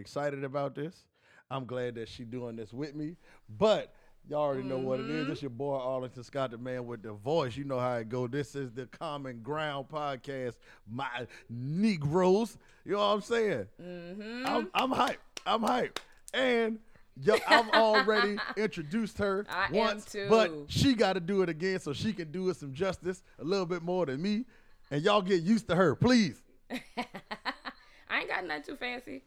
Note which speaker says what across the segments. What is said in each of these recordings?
Speaker 1: excited about this. I'm glad that she doing this with me. But y'all already know what it is.
Speaker 2: Mm-hmm.
Speaker 1: It's your boy Arlington Scott, the man with the voice. You know how it go. This is the Common Ground podcast. My Negroes. You know what I'm saying?
Speaker 2: Mm-hmm.
Speaker 1: I'm, I'm hyped. I'm hyped. And yo, I've already introduced her
Speaker 2: I am
Speaker 1: once,
Speaker 2: too.
Speaker 1: but she got to do it again so she can do it some justice a little bit more than me. And y'all get used to her, please.
Speaker 2: I ain't got nothing too fancy.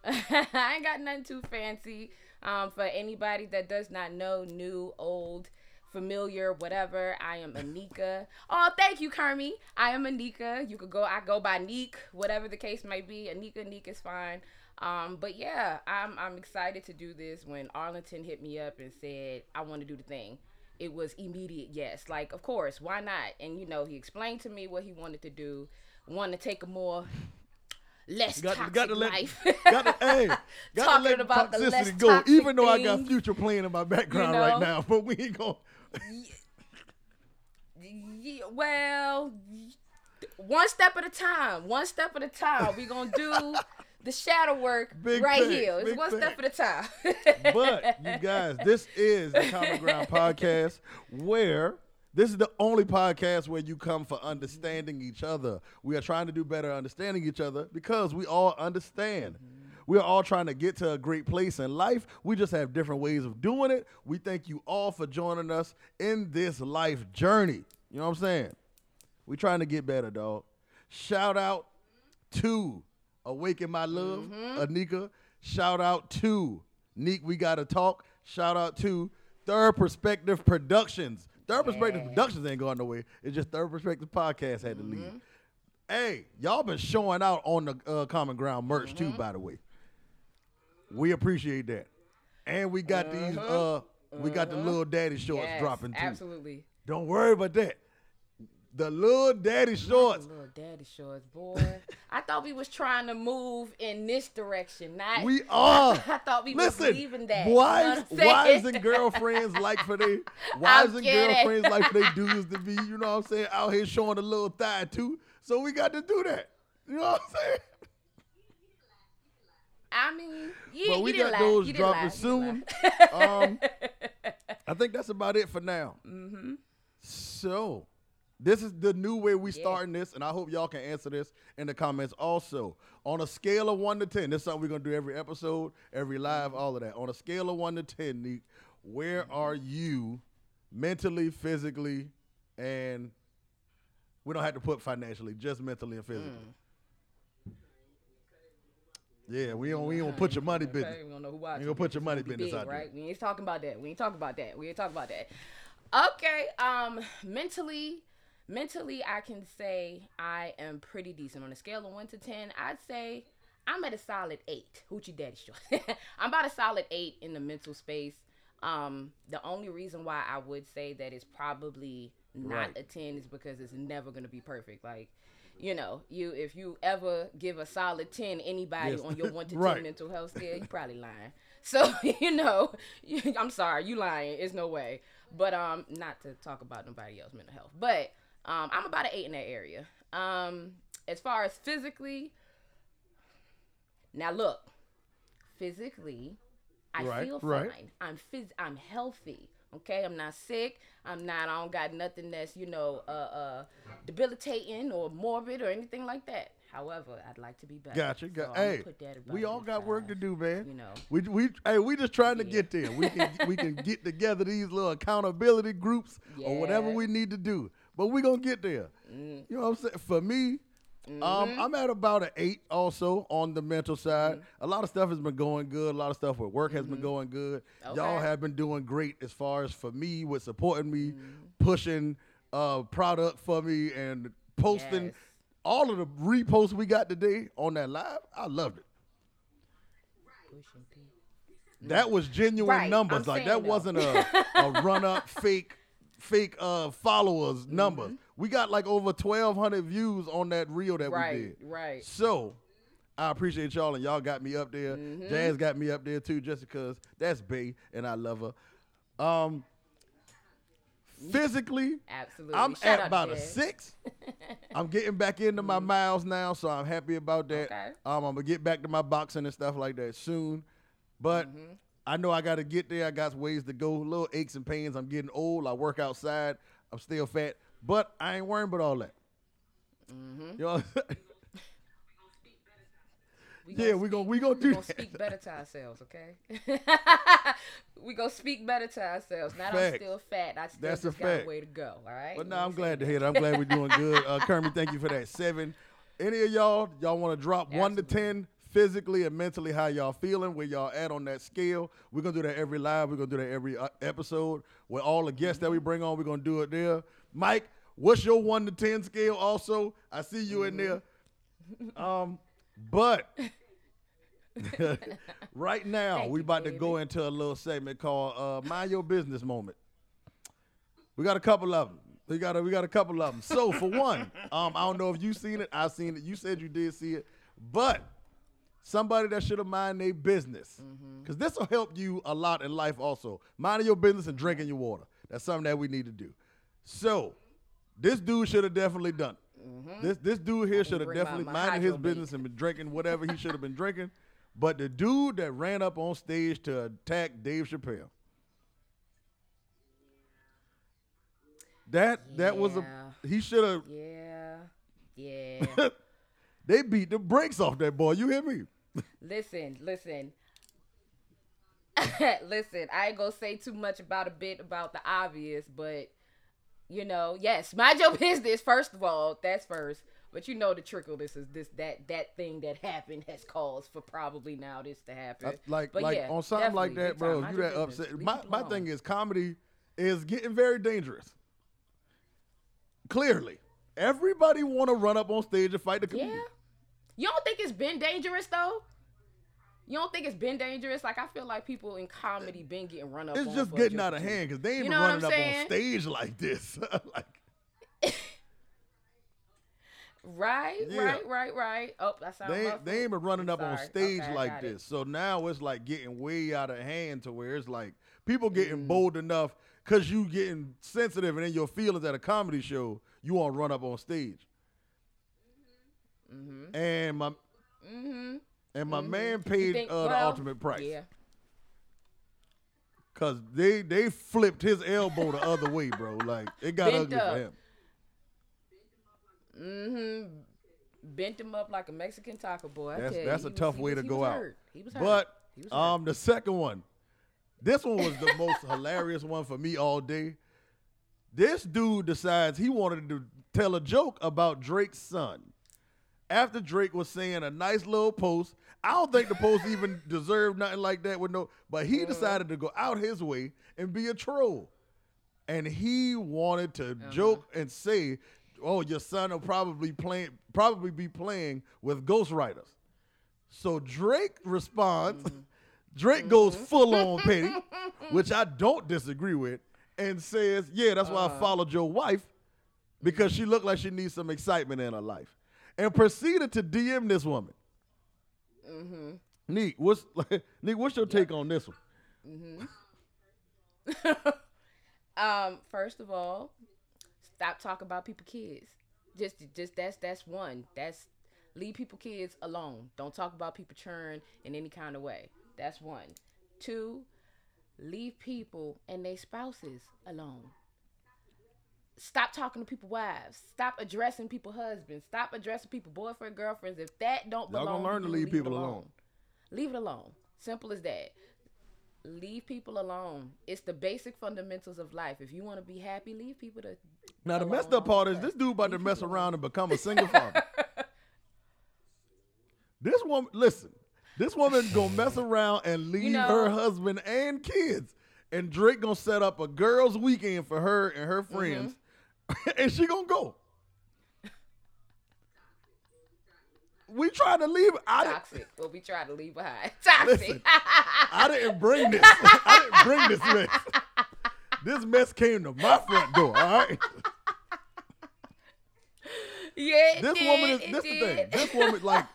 Speaker 2: I ain't got nothing too fancy. Um, for anybody that does not know, new, old, familiar, whatever, I am Anika. Oh, thank you, Kermie. I am Anika. You could go. I go by Neek, whatever the case might be. Anika, Neek is fine. Um, but yeah, I'm I'm excited to do this. When Arlington hit me up and said I want to do the thing, it was immediate yes. Like, of course, why not? And you know, he explained to me what he wanted to do. Wanted to take a more less
Speaker 1: Got,
Speaker 2: toxic
Speaker 1: got to let,
Speaker 2: life.
Speaker 1: got to, hey, got
Speaker 2: Talking
Speaker 1: to let
Speaker 2: about the less
Speaker 1: toxicity go. Even though I got future playing in my background
Speaker 2: know?
Speaker 1: right now, but we ain't going.
Speaker 2: Yeah, well, one step at a time. One step at a time. We gonna do the shadow work
Speaker 1: Big
Speaker 2: right
Speaker 1: facts,
Speaker 2: here. It's one step at a time.
Speaker 1: But you guys, this is the Common Ground podcast where this is the only podcast where you come for understanding each other. We are trying to do better understanding each other because we all understand. We are all trying to get to a great place in life. We just have different ways of doing it. We thank you all for joining us in this life journey. You know what I'm saying? We trying to get better, dog. Shout out to Awaken My Love, mm-hmm. Anika. Shout out to Neek, We Gotta Talk. Shout out to Third Perspective Productions. Third Perspective Productions ain't going nowhere. It's just Third Perspective Podcast had to leave. Hey, y'all been showing out on the uh, Common Ground merch too, by the way. We appreciate that. And we got these uh we got the little daddy shorts
Speaker 2: Yes,
Speaker 1: dropping too.
Speaker 2: Absolutely.
Speaker 1: Don't worry about that. The little daddy shorts.
Speaker 2: Little daddy shorts, boy. I thought we was trying to move in this direction, not.
Speaker 1: We are.
Speaker 2: I thought we was
Speaker 1: Listen,
Speaker 2: leaving that. You know
Speaker 1: wives,
Speaker 2: what I'm saying?
Speaker 1: wives and girlfriends like for they wives and girlfriends like for they dudes to be, you know what I'm saying, out here showing a little thigh too. So we got to do that. You know what I'm saying?
Speaker 2: I mean, yeah,
Speaker 1: But we got
Speaker 2: lie.
Speaker 1: those
Speaker 2: You didn't lie.
Speaker 1: dropping soon. um, I think that's about it for now.
Speaker 2: mm-hmm.
Speaker 1: So, this is the new way we starting this, and I hope y'all can answer this in the comments. Also, on a scale of one to ten, this is something we're gonna do every episode, every live, all of that. On a scale of one to ten, Neek, where are you mentally, physically, and we don't have to put financially, just mentally and physically. Yeah, we don't we don't put your money business.
Speaker 2: Okay, we don't know who watching.
Speaker 1: You gonna put your money business
Speaker 2: big,
Speaker 1: out there.
Speaker 2: right? We ain't talking about that. We ain't talking about that. We ain't talking about that. Okay. Um, mentally, mentally, I can say I am pretty decent on a scale of one to ten. I'd say I'm at a solid eight. Hoochie daddy short. I'm about a solid eight in the mental space. Um, the only reason why I would say that it's probably not
Speaker 1: Right.
Speaker 2: a ten is because it's never gonna be perfect. Like. You know, you if you ever give a solid ten anybody
Speaker 1: Yes.
Speaker 2: on your one to ten
Speaker 1: Right.
Speaker 2: mental health scale, you're probably lying. So you know, you- I'm sorry, you lying. It's no way. But um, not to talk about nobody else mental health, but um, I'm about an eight in that area. Um, as far as physically, now look, physically, I
Speaker 1: Right,
Speaker 2: feel
Speaker 1: right.
Speaker 2: fine. I'm phys- I'm healthy. Okay, I'm not sick. I'm not. I don't got nothing that's you know uh, uh debilitating or morbid or anything like that. However, I'd like to be better.
Speaker 1: Gotcha. Got,
Speaker 2: So I'ma
Speaker 1: hey, we all got work to do, man.
Speaker 2: You know.
Speaker 1: We we hey we just trying to
Speaker 2: Yeah.
Speaker 1: get there. We can we can get together these little accountability groups or whatever we need to do. But we're gonna get there.
Speaker 2: Mm.
Speaker 1: You know what I'm saying? For me,
Speaker 2: Mm-hmm.
Speaker 1: um, I'm at about an eight also on the mental side.
Speaker 2: Mm-hmm.
Speaker 1: A lot of stuff has been going good. A lot of stuff with work has been going good. Y'all have been doing great as far as for me with supporting me,
Speaker 2: Mm-hmm.
Speaker 1: pushing uh product for me and posting
Speaker 2: Yes.
Speaker 1: all of the reposts we got today on that live. I loved it. That was genuine
Speaker 2: Right,
Speaker 1: numbers.
Speaker 2: I'm
Speaker 1: like that
Speaker 2: though.
Speaker 1: wasn't a, a run up fake fake uh followers
Speaker 2: Mm-hmm.
Speaker 1: numbers. We got like over twelve hundred views on that reel that we did.
Speaker 2: right.
Speaker 1: So I appreciate y'all and y'all got me up there.
Speaker 2: Mm-hmm.
Speaker 1: Jazz got me up there too, just because that's Bay and I love her. Um Physically,
Speaker 2: Absolutely.
Speaker 1: I'm
Speaker 2: Shut
Speaker 1: at about a six. I'm getting back into my miles now, so I'm happy about that.
Speaker 2: Okay.
Speaker 1: Um, I'm gonna get back to my boxing and stuff like that soon. But
Speaker 2: Mm-hmm.
Speaker 1: I know I got to get there. I got ways to go. Little aches and pains. I'm getting old. I work outside. I'm still fat, but I ain't worrying about all that.
Speaker 2: Mm-hmm.
Speaker 1: You know?
Speaker 2: We
Speaker 1: yeah, we gonna we gonna
Speaker 2: we
Speaker 1: do
Speaker 2: gonna
Speaker 1: that.
Speaker 2: speak better to ourselves, okay? we gonna speak better to ourselves. Now that I'm still fat, I still
Speaker 1: That's a fact.
Speaker 2: a way to go. All right.
Speaker 1: But no,
Speaker 2: know
Speaker 1: I'm glad to hear that. I'm glad we're doing good. Uh, Kermit, thank you for that. Seven. Any of y'all, y'all want to drop one to ten physically and mentally how y'all feeling, where y'all at on that scale. We're gonna do that every live. We're gonna do that every uh, episode. With all the guests that we bring on, we're gonna do it there. Mike, what's your one to ten scale? Also, I see you in there. Um, but right now
Speaker 2: Thank
Speaker 1: we
Speaker 2: you,
Speaker 1: about to go into a little segment called uh, "Mind Your Business" moment. We got a couple of them. We got a, we got a couple of them. So for one, um, I don't know if you seen it. I've seen it. You said you did see it, but somebody that should have mind their business, because this will help you a lot in life. Also, minding your business and drinking your water. That's something that we need to do. So this dude should have definitely done. it. This this dude here should have
Speaker 2: my-
Speaker 1: definitely
Speaker 2: my
Speaker 1: minded his business and been drinking whatever he should have been drinking. But the dude that ran up on stage to attack Dave Chappelle. That that was a he should have
Speaker 2: Yeah. Yeah.
Speaker 1: They beat the brakes off that boy. You hear me?
Speaker 2: listen, listen. listen, I ain't gonna say too much about a bit about the obvious, but you know, yes, mind your business, first of all. That's first. But you know the trickle this is this that that thing that happened has caused for probably now this to happen.
Speaker 1: Uh, like
Speaker 2: But
Speaker 1: like
Speaker 2: yeah,
Speaker 1: on something like that, bro.
Speaker 2: time.
Speaker 1: if
Speaker 2: Mind
Speaker 1: You that
Speaker 2: business.
Speaker 1: upset.
Speaker 2: Leave
Speaker 1: My my thing is comedy is getting very dangerous. Clearly, everybody want to run up on stage and fight the
Speaker 2: Yeah. You don't think it's been dangerous though? You don't think it's been dangerous? Like I feel like people in comedy been getting run up.
Speaker 1: It's just getting out of hand because they ain't
Speaker 2: You
Speaker 1: been
Speaker 2: know
Speaker 1: running up on stage like this. like
Speaker 2: Right,
Speaker 1: Yeah.
Speaker 2: right, right, right. Oh, that sounds.
Speaker 1: they ain't, they ain't been running up on stage
Speaker 2: Okay,
Speaker 1: like
Speaker 2: got it.
Speaker 1: this. So now it's like getting way out of hand to where it's like people getting
Speaker 2: Mm.
Speaker 1: bold enough because you getting sensitive and in your feelings at a comedy show, you want to run up on stage.
Speaker 2: Mm-hmm.
Speaker 1: And my
Speaker 2: Mm-hmm.
Speaker 1: and my man paid
Speaker 2: think-
Speaker 1: uh, the
Speaker 2: well,
Speaker 1: ultimate price.
Speaker 2: Yeah.
Speaker 1: Cause they they flipped his elbow the other way, bro. Like it got
Speaker 2: Bent
Speaker 1: ugly
Speaker 2: up.
Speaker 1: for him.
Speaker 2: Mm-hmm. Bent him up like a Mexican taco boy. I
Speaker 1: That's that's
Speaker 2: you,
Speaker 1: a tough
Speaker 2: was,
Speaker 1: way
Speaker 2: was-
Speaker 1: to go out.
Speaker 2: hurt. He was hurt.
Speaker 1: But
Speaker 2: He was hurt.
Speaker 1: um, the second one, this one was the most hilarious one for me all day. This dude decides he wanted to tell a joke about Drake's son. After Drake was saying a nice little post, I don't think the post even deserved nothing like that with no, but he decided to go out his way and be a troll. And he wanted to joke and say, "Oh, your son will probably playing, probably be playing with ghostwriters." So Drake responds. Mm-hmm. Drake goes mm-hmm. full on petty, which I don't disagree with, and says, "Yeah, that's why I uh-huh. followed your wife because she looked like she needs some excitement in her life," and proceeded to DM this woman.
Speaker 2: Mm-hmm.
Speaker 1: Neek, what's Neek? What's your take on this one?
Speaker 2: Um, first of all, stop talking about people kids. Just just that's that's one. That's leave people kids alone. Don't talk about people churn in any kind of way. That's one. Two, leave people and their spouses alone. Stop talking to people wives. Stop addressing people husbands. Stop addressing people boyfriend girlfriends. If that don't
Speaker 1: Y'all
Speaker 2: belong,
Speaker 1: gonna learn to
Speaker 2: you,
Speaker 1: leave people alone.
Speaker 2: Leave it alone. Simple as that. Leave people alone. It's the basic fundamentals of life. If you want to be happy, leave people to.
Speaker 1: Now the
Speaker 2: alone
Speaker 1: messed up part is this dude about to mess around and become a single father. this woman, listen, this woman gonna mess around and leave
Speaker 2: know-
Speaker 1: her husband and kids, and Drake gonna set up a girls' weekend for her and her mm-hmm. friends, and she gonna go. We tried to leave. I didn't,
Speaker 2: Toxic. What we try to leave behind. Toxic.
Speaker 1: Listen, I didn't bring this. I didn't bring this mess. This mess came to my front door. All right.
Speaker 2: yeah.
Speaker 1: This
Speaker 2: did,
Speaker 1: woman is this the thing. This woman, like,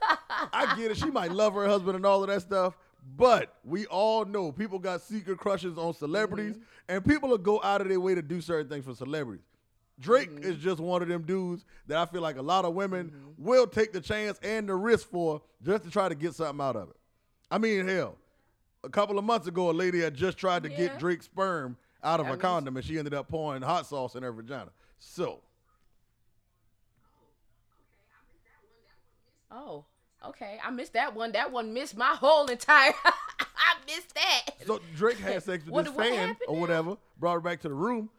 Speaker 1: I get it. She might love her husband and all of that stuff, But we all know people got secret crushes on celebrities, mm-hmm. and people will go out of their way to do certain things for celebrities. Drake mm-hmm. is just one of them dudes that I feel like a lot of women mm-hmm. will take the chance and the risk for just to try to get something out of it. I mean, hell, a couple of months ago, a lady had just tried to
Speaker 2: Yeah.
Speaker 1: get Drake's sperm out of
Speaker 2: That
Speaker 1: a condom, and she ended up pouring hot sauce in her vagina. So,
Speaker 2: Oh, okay. I missed that one. That one missed my whole entire. I missed that.
Speaker 1: so Drake had sex with
Speaker 2: What-
Speaker 1: this fan or whatever, brought her back to the room,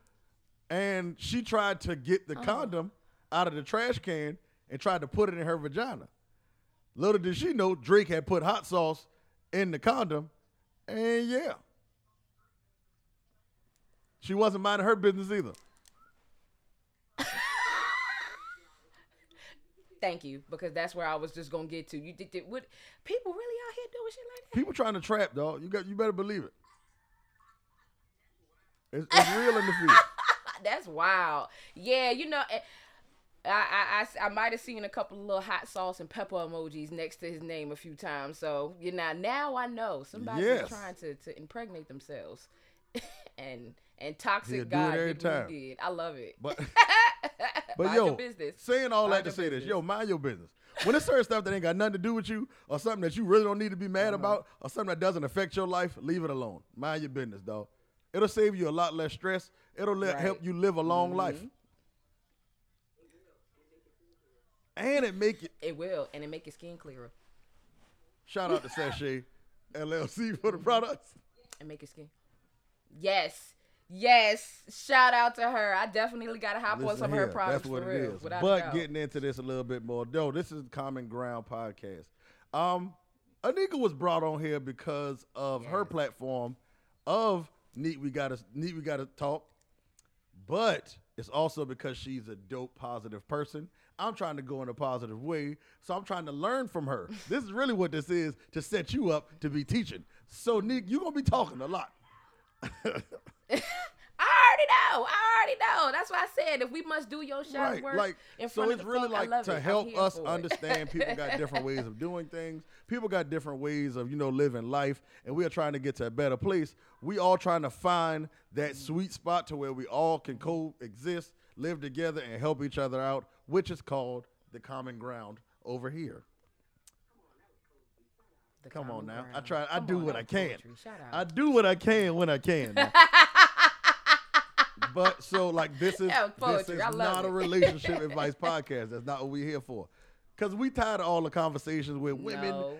Speaker 1: and she tried to get
Speaker 2: Oh.
Speaker 1: the condom out of the trash can and tried to put it in her vagina. Little did she know Drake had put hot sauce in the condom, and yeah. She wasn't minding her business either.
Speaker 2: Thank you, because that's where I was just gonna get to. You did, did what? People really out here doing shit like that?
Speaker 1: People trying to trap, dog. You got you better believe it. It's, it's real in the field.
Speaker 2: That's wild. Yeah, you know, I I, I, I might have seen a couple of little hot sauce and pepper emojis next to his name a few times. So you know, now I know somebody's
Speaker 1: Yes.
Speaker 2: trying to, to impregnate themselves, and and toxic
Speaker 1: He'll
Speaker 2: God
Speaker 1: every
Speaker 2: did
Speaker 1: time.
Speaker 2: did. I love it.
Speaker 1: But but
Speaker 2: Mind
Speaker 1: yo,
Speaker 2: your business.
Speaker 1: saying all
Speaker 2: Mind
Speaker 1: that to say this, yo, mind your business. When it's certain stuff that ain't got nothing to do with you, or something that you really don't need to be
Speaker 2: Uh-huh.
Speaker 1: mad about, or something that doesn't affect your life, leave it alone. Mind your business, dog. It'll save you a lot less stress. It'll let,
Speaker 2: Right.
Speaker 1: help you live a long life.
Speaker 2: Mhm.
Speaker 1: And it make it.
Speaker 2: It will, and it make your skin clearer.
Speaker 1: Shout out to Sachet LLC for the products.
Speaker 2: and make it skin. Yes, yes. Shout out to her. I definitely got to hop on
Speaker 1: Listen
Speaker 2: some of her products
Speaker 1: That's what
Speaker 2: for
Speaker 1: it
Speaker 2: real.
Speaker 1: is. But getting into this a little bit more, though, this is Common Ground podcast. Um, Anika was brought on here because of her platform of Neek. We gotta Neek. We gotta talk, but it's also because she's a dope, positive person. I'm trying to go in a positive way, so I'm trying to learn from her. this is really what this is to set you up to be teaching. So, Nick, you're gonna be talking a lot.
Speaker 2: I already know. I already know. That's why I said if we must do your shot
Speaker 1: right
Speaker 2: work
Speaker 1: like
Speaker 2: in
Speaker 1: so
Speaker 2: front
Speaker 1: it's
Speaker 2: the
Speaker 1: really
Speaker 2: folk, I
Speaker 1: like
Speaker 2: love
Speaker 1: to
Speaker 2: it.
Speaker 1: Help us understand people got different ways of doing things people got different ways of you know living life and we are trying to get to a better place we all trying to find that sweet spot to where we all can coexist live together and help each other out which is called the common ground over here come on
Speaker 2: common
Speaker 1: now i try i
Speaker 2: Come
Speaker 1: do
Speaker 2: on,
Speaker 1: what i can
Speaker 2: poetry. Shout out.
Speaker 1: i do what i can when i can now. but so like this is this is not a relationship advice podcast. That's not what we're here for. Cause we tired of all the conversations with women
Speaker 2: No,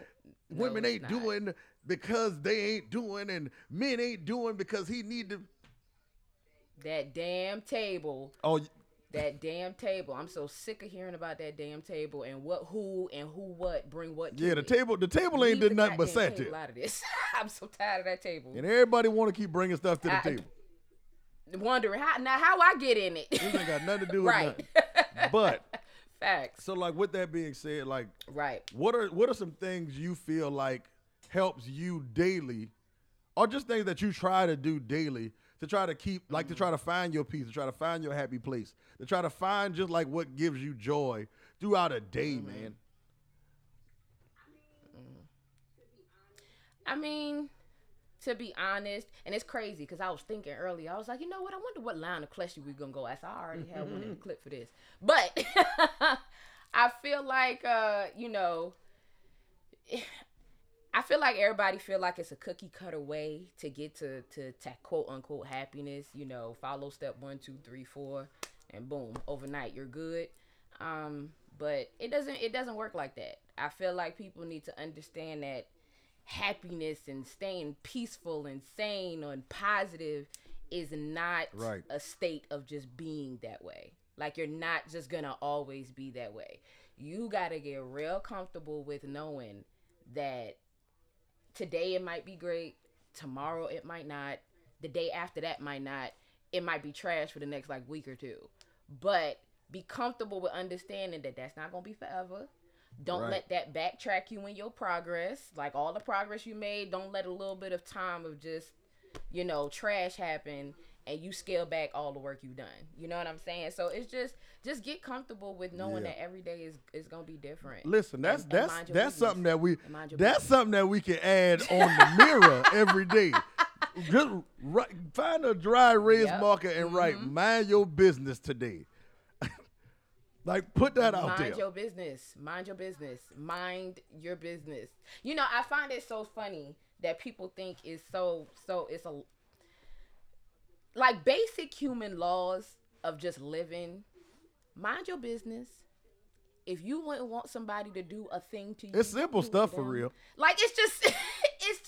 Speaker 1: women
Speaker 2: no,
Speaker 1: ain't
Speaker 2: not.
Speaker 1: doing because they ain't doing and men ain't doing because he need to
Speaker 2: that damn table.
Speaker 1: oh
Speaker 2: That damn table. I'm so sick of hearing about that damn table and what who and who what bring what. To
Speaker 1: yeah the
Speaker 2: it.
Speaker 1: table the table ain't did nothing but
Speaker 2: goddamn
Speaker 1: sat
Speaker 2: table
Speaker 1: there.
Speaker 2: out of this. I'm so tired of that table.
Speaker 1: And everybody wanna keep bringing stuff to the
Speaker 2: I-
Speaker 1: table.
Speaker 2: Wondering how now how I get in it.
Speaker 1: This ain't got nothing to do with
Speaker 2: right.
Speaker 1: nothing. But
Speaker 2: Facts.
Speaker 1: so like with that being said, like
Speaker 2: Right.
Speaker 1: What are what are some things you feel like helps you daily, or just things that you try to do daily to try to keep, like to mm. try to find your peace, to try to find your happy place, to try to find just like what gives you joy throughout a day, mm-hmm. man. Mm.
Speaker 2: I mean, to be honest, and it's crazy because I was thinking earlier, I was like, you know what? I wonder what line of question we're gonna go as. I already have one in the clip for this, but I feel like, uh, you know, I feel like everybody feel like it's a cookie cutter way to get to, to to quote unquote happiness. You know, follow step one, two, three, four, and boom, overnight you're good. Um, but it doesn't it doesn't work like that. I feel like people need to understand that happiness and staying peaceful and sane and positive is not
Speaker 1: Right.
Speaker 2: a state of just being that way. Like you're not just gonna always be that way. You gotta get real comfortable with knowing that today it might be great, tomorrow it might not, the day after that might not, it might be trash for the next like week or two. But be comfortable with understanding that that's not gonna be forever. Don't
Speaker 1: Right.
Speaker 2: let that backtrack you in your progress. Like all the progress you made, don't let a little bit of time of just, you know, trash happen and you scale back all the work you've done. You know what I'm saying? So it's just just get comfortable with knowing
Speaker 1: Yeah.
Speaker 2: that every day is is gonna be different.
Speaker 1: Listen, that's
Speaker 2: And- and
Speaker 1: that's
Speaker 2: your
Speaker 1: that's
Speaker 2: business.
Speaker 1: something that we
Speaker 2: And
Speaker 1: that's
Speaker 2: business.
Speaker 1: something that we can add on the mirror every day. Just write, find a dry erase
Speaker 2: Yep.
Speaker 1: marker and write mm-hmm. "Mind your business today." Like put that out
Speaker 2: Mind
Speaker 1: there.
Speaker 2: Mind your business. Mind your business. Mind your business. You know, I find it so funny that people think is so so it's a like basic human laws of just living. Mind your business. If you wouldn't want somebody to do a thing to you,
Speaker 1: It's simple stuff for real.
Speaker 2: Like it's just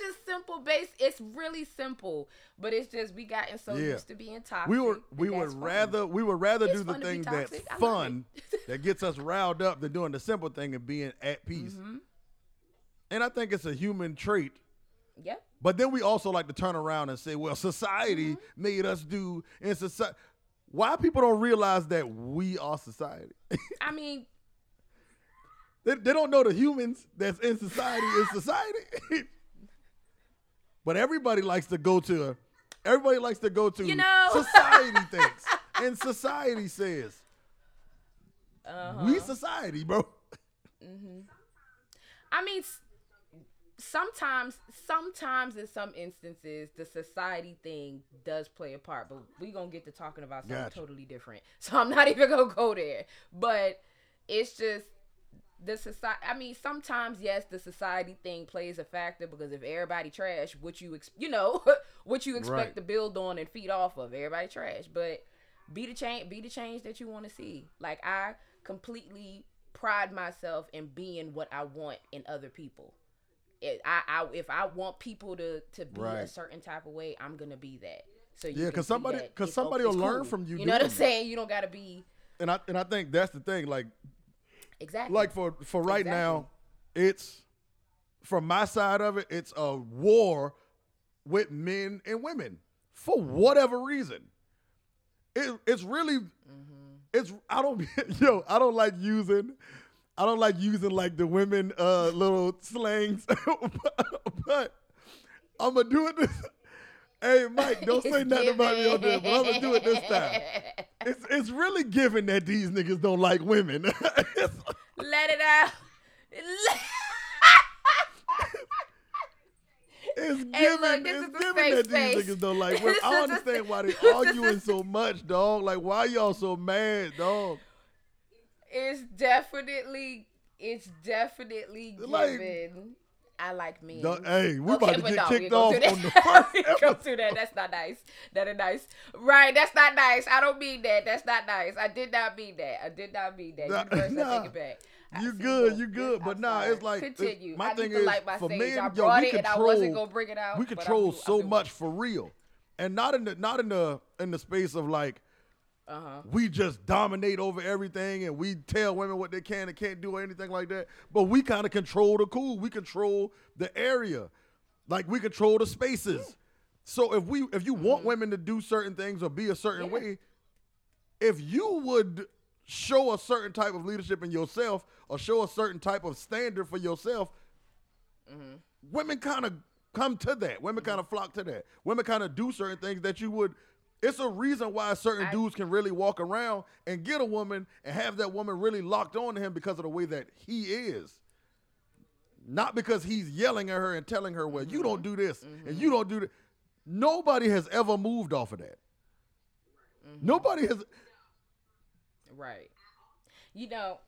Speaker 2: just simple base. It's really simple, but it's just we gotten so
Speaker 1: Yeah.
Speaker 2: used to being toxic.
Speaker 1: we would
Speaker 2: that
Speaker 1: we would
Speaker 2: fun.
Speaker 1: rather we would rather
Speaker 2: It's
Speaker 1: do the
Speaker 2: fun to be
Speaker 1: thing that's
Speaker 2: toxic. I love
Speaker 1: fun that gets us riled up than doing the simple thing and being at peace.
Speaker 2: Mm-hmm.
Speaker 1: And I think it's a human trait
Speaker 2: Yep.
Speaker 1: But then we also like to turn around and say, well, society
Speaker 2: Mm-hmm.
Speaker 1: made us do in society. Why people don't realize that we are society?
Speaker 2: I mean,
Speaker 1: they, they don't know the humans that's in society is society. but everybody likes to go to everybody likes to go to
Speaker 2: You know.
Speaker 1: society thinks. And society says,
Speaker 2: uh-huh.
Speaker 1: we society, bro. Mm-hmm.
Speaker 2: I mean, sometimes, sometimes in some instances, the society thing does play a part. But we gonna get to talking about something
Speaker 1: Gotcha.
Speaker 2: totally different, so I'm not even gonna go there. But it's just the society. I mean, sometimes yes, the society thing plays a factor because if everybody trash, what you ex- you know, what you expect
Speaker 1: Right.
Speaker 2: to build on and feed off of, everybody trash. But be the change, be the change that you want to see. Like I completely pride myself in being what I want in other people. It, I, I, if I want people to to be a certain type of way, I'm gonna be that. So you
Speaker 1: Yeah,
Speaker 2: because
Speaker 1: somebody-
Speaker 2: that
Speaker 1: 'cause
Speaker 2: it's
Speaker 1: somebody will learn
Speaker 2: cool.
Speaker 1: from you
Speaker 2: You know what I'm saying? You don't gotta be
Speaker 1: And I and I think that's the thing. Like
Speaker 2: exactly
Speaker 1: like for for right
Speaker 2: Exactly.
Speaker 1: now, it's from my side of it, it's a war with men and women for whatever reason. It, it's really it's I don't yo I don't like using I don't like using like the women uh little slangs, but, I'm gonna do it this. Hey Mike, don't say nothing about me on this, but I'm gonna do it this time. It's it's really given that these niggas don't like women.
Speaker 2: Let it out.
Speaker 1: It's
Speaker 2: Hey,
Speaker 1: given,
Speaker 2: look,
Speaker 1: it's given that these niggas don't like women. I understand why they
Speaker 2: this is
Speaker 1: arguing so much, dog. Like, why y'all so mad, dog?
Speaker 2: it's definitely, it's definitely
Speaker 1: Like-
Speaker 2: given. I like men.
Speaker 1: Dog, hey, we
Speaker 2: Okay,
Speaker 1: about to get
Speaker 2: no,
Speaker 1: kicked off on the first
Speaker 2: gonna do that. That's not nice. That is nice. Right, that's not nice. I don't mean that. That's not nice. I did not mean that. I did not mean that.
Speaker 1: Nah,
Speaker 2: Universe, I
Speaker 1: nah.
Speaker 2: take it back. I
Speaker 1: You good, you good, but
Speaker 2: I'm
Speaker 1: nah,
Speaker 2: sorry.
Speaker 1: it's like it's-
Speaker 2: continue.
Speaker 1: my
Speaker 2: I
Speaker 1: thing is,
Speaker 2: my
Speaker 1: for
Speaker 2: sage.
Speaker 1: men,
Speaker 2: I
Speaker 1: yo, we
Speaker 2: it and I wasn't
Speaker 1: control-
Speaker 2: gonna bring it out.
Speaker 1: we control so much for real, and not in the not in the in the space of like
Speaker 2: Uh-huh.
Speaker 1: we just dominate over everything and we tell women what they can and can't do or anything like that. But we kind of control the cool. We control the area. Like we control the spaces. So if we if you want women to do certain things or be a certain
Speaker 2: Mm-hmm. Yeah.
Speaker 1: way, if you would show a certain type of leadership in yourself or show a certain type of standard for yourself,
Speaker 2: Mm-hmm.
Speaker 1: women kind of come to that. Women kind of flock to that. Women kind of do certain things that you would. It's a reason why certain
Speaker 2: I-
Speaker 1: dudes can really walk around and get a woman and have that woman really locked on to him because of the way that he is. Not because he's yelling at her and telling her, well, you don't mm-hmm. do this and mm-hmm. you don't do that. Nobody has ever moved off of that. Mm-hmm. Nobody has.
Speaker 2: Right. You know,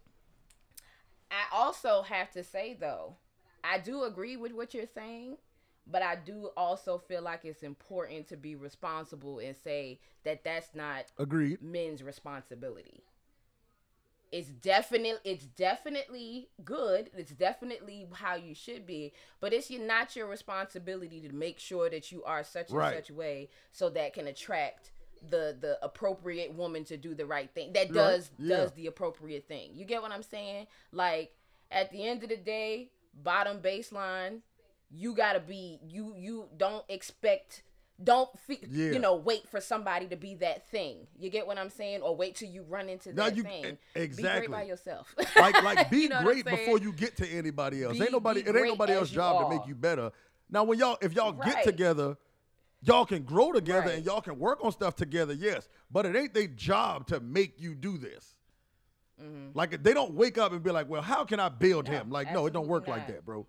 Speaker 2: I also have to say though, I do agree with what you're saying, but I do also feel like it's important to be responsible and say that that's not
Speaker 1: Agreed.
Speaker 2: men's responsibility. It's definitely it's definitely good. It's definitely how you should be, but it's your, not your responsibility to make sure that you are such and
Speaker 1: Right.
Speaker 2: such way so that can attract the the appropriate woman to do the right thing. That
Speaker 1: Right.
Speaker 2: does
Speaker 1: Yeah.
Speaker 2: does the appropriate thing. You get what I'm saying? Like at the end of the day, bottom baseline, you got to be you you don't expect don't fe-
Speaker 1: Yeah.
Speaker 2: you know wait for somebody to be that thing. You get what I'm saying? Or wait till you run into
Speaker 1: Now
Speaker 2: that
Speaker 1: you-
Speaker 2: thing.
Speaker 1: e-
Speaker 2: Be
Speaker 1: exactly.
Speaker 2: great by yourself.
Speaker 1: like like be
Speaker 2: You know
Speaker 1: great before you get to anybody else.
Speaker 2: Be-
Speaker 1: ain't nobody it ain't nobody else's job to make you better. Now when y'all if y'all get together, y'all can grow together
Speaker 2: Right.
Speaker 1: and y'all can work on stuff together, yes. But it ain't their job to make you do this. Like they don't wake up and be like, "Well, how can I build
Speaker 2: Mm-hmm. No,
Speaker 1: him?" Like, no, it don't work like that, bro.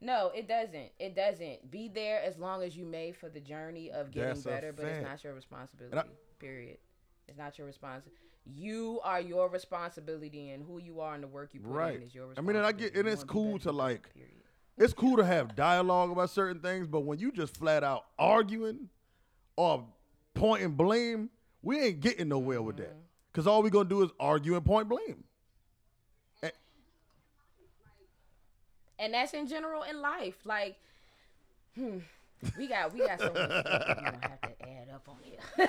Speaker 2: No, it doesn't. It doesn't. Be there as long as you may for the journey of getting
Speaker 1: That's
Speaker 2: better, but it's not your responsibility.
Speaker 1: And
Speaker 2: period. It's not your responsibility. You are your responsibility, and who you are and the work you put
Speaker 1: Right.
Speaker 2: in is your
Speaker 1: I
Speaker 2: responsibility.
Speaker 1: mean, and I get- and it's cool to, like,
Speaker 2: Period.
Speaker 1: It's cool to have dialogue about certain things, but when you just flat out arguing or pointing blame, we ain't getting nowhere with
Speaker 2: Mm-hmm.
Speaker 1: that. Cause all we gonna do is argue and point blame.
Speaker 2: And that's in general in life. Like, hmm, we got we got so much stuff we gonna have to add up on here.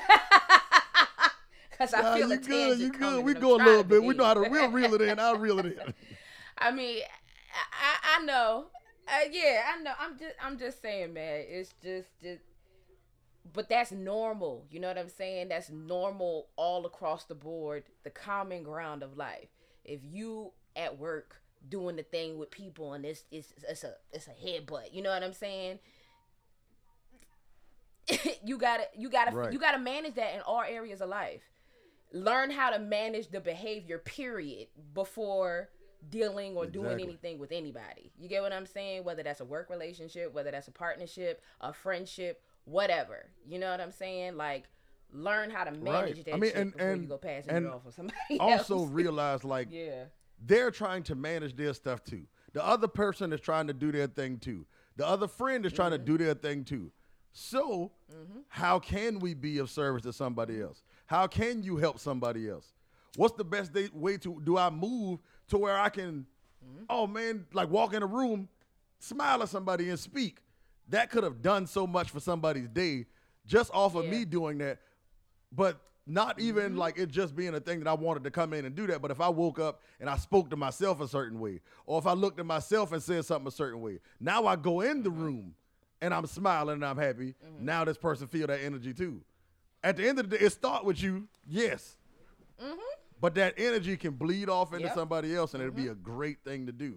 Speaker 2: Cause I
Speaker 1: Nah,
Speaker 2: feel
Speaker 1: you good, you good. We go a little bit. We know how to we'll reel it in. I'll reel it in.
Speaker 2: I mean, I, I, I know. Uh, yeah, I know. I'm just I'm just saying, man. It's just just but that's normal. You know what I'm saying? That's normal all across the board, the common ground of life. If you at work doing the thing with people and it's it's it's a it's a headbutt, you know what I'm saying? you gotta you gotta
Speaker 1: Right.
Speaker 2: you gotta manage that in all areas of life. Learn how to manage the behavior, period, before dealing or doing anything with anybody. You get what I'm saying? Whether that's a work relationship, whether that's a partnership, a friendship, whatever. You know what I'm saying? Like learn how to manage
Speaker 1: Right.
Speaker 2: that
Speaker 1: I mean,
Speaker 2: shit
Speaker 1: and-
Speaker 2: before you
Speaker 1: and-
Speaker 2: go pass
Speaker 1: and
Speaker 2: it off on somebody
Speaker 1: Also
Speaker 2: else.
Speaker 1: realize like
Speaker 2: yeah.
Speaker 1: They're trying to manage their stuff too. The other person is trying to do their thing too. The other friend is trying to do their thing too. So, how can we be of service to somebody else? How can you help somebody else? What's the best day, way to do I move to where I can, oh man, like walk in a room, smile at somebody and speak? That could have done so much for somebody's day just off of
Speaker 2: Yeah.
Speaker 1: me doing that but not
Speaker 2: Mm-hmm.
Speaker 1: even like it just being a thing that I wanted to come in and do that. But if I woke up and I spoke to myself a certain way, or if I looked at myself and said something a certain way, now I go in the
Speaker 2: Mm-hmm.
Speaker 1: room and I'm smiling and I'm happy. Now this person feel that energy too. At the end of the day, it start with you, yes. But that energy can bleed off into
Speaker 2: Mm-hmm. Yep. Mm-hmm.
Speaker 1: somebody else, and it'd be a great thing to do.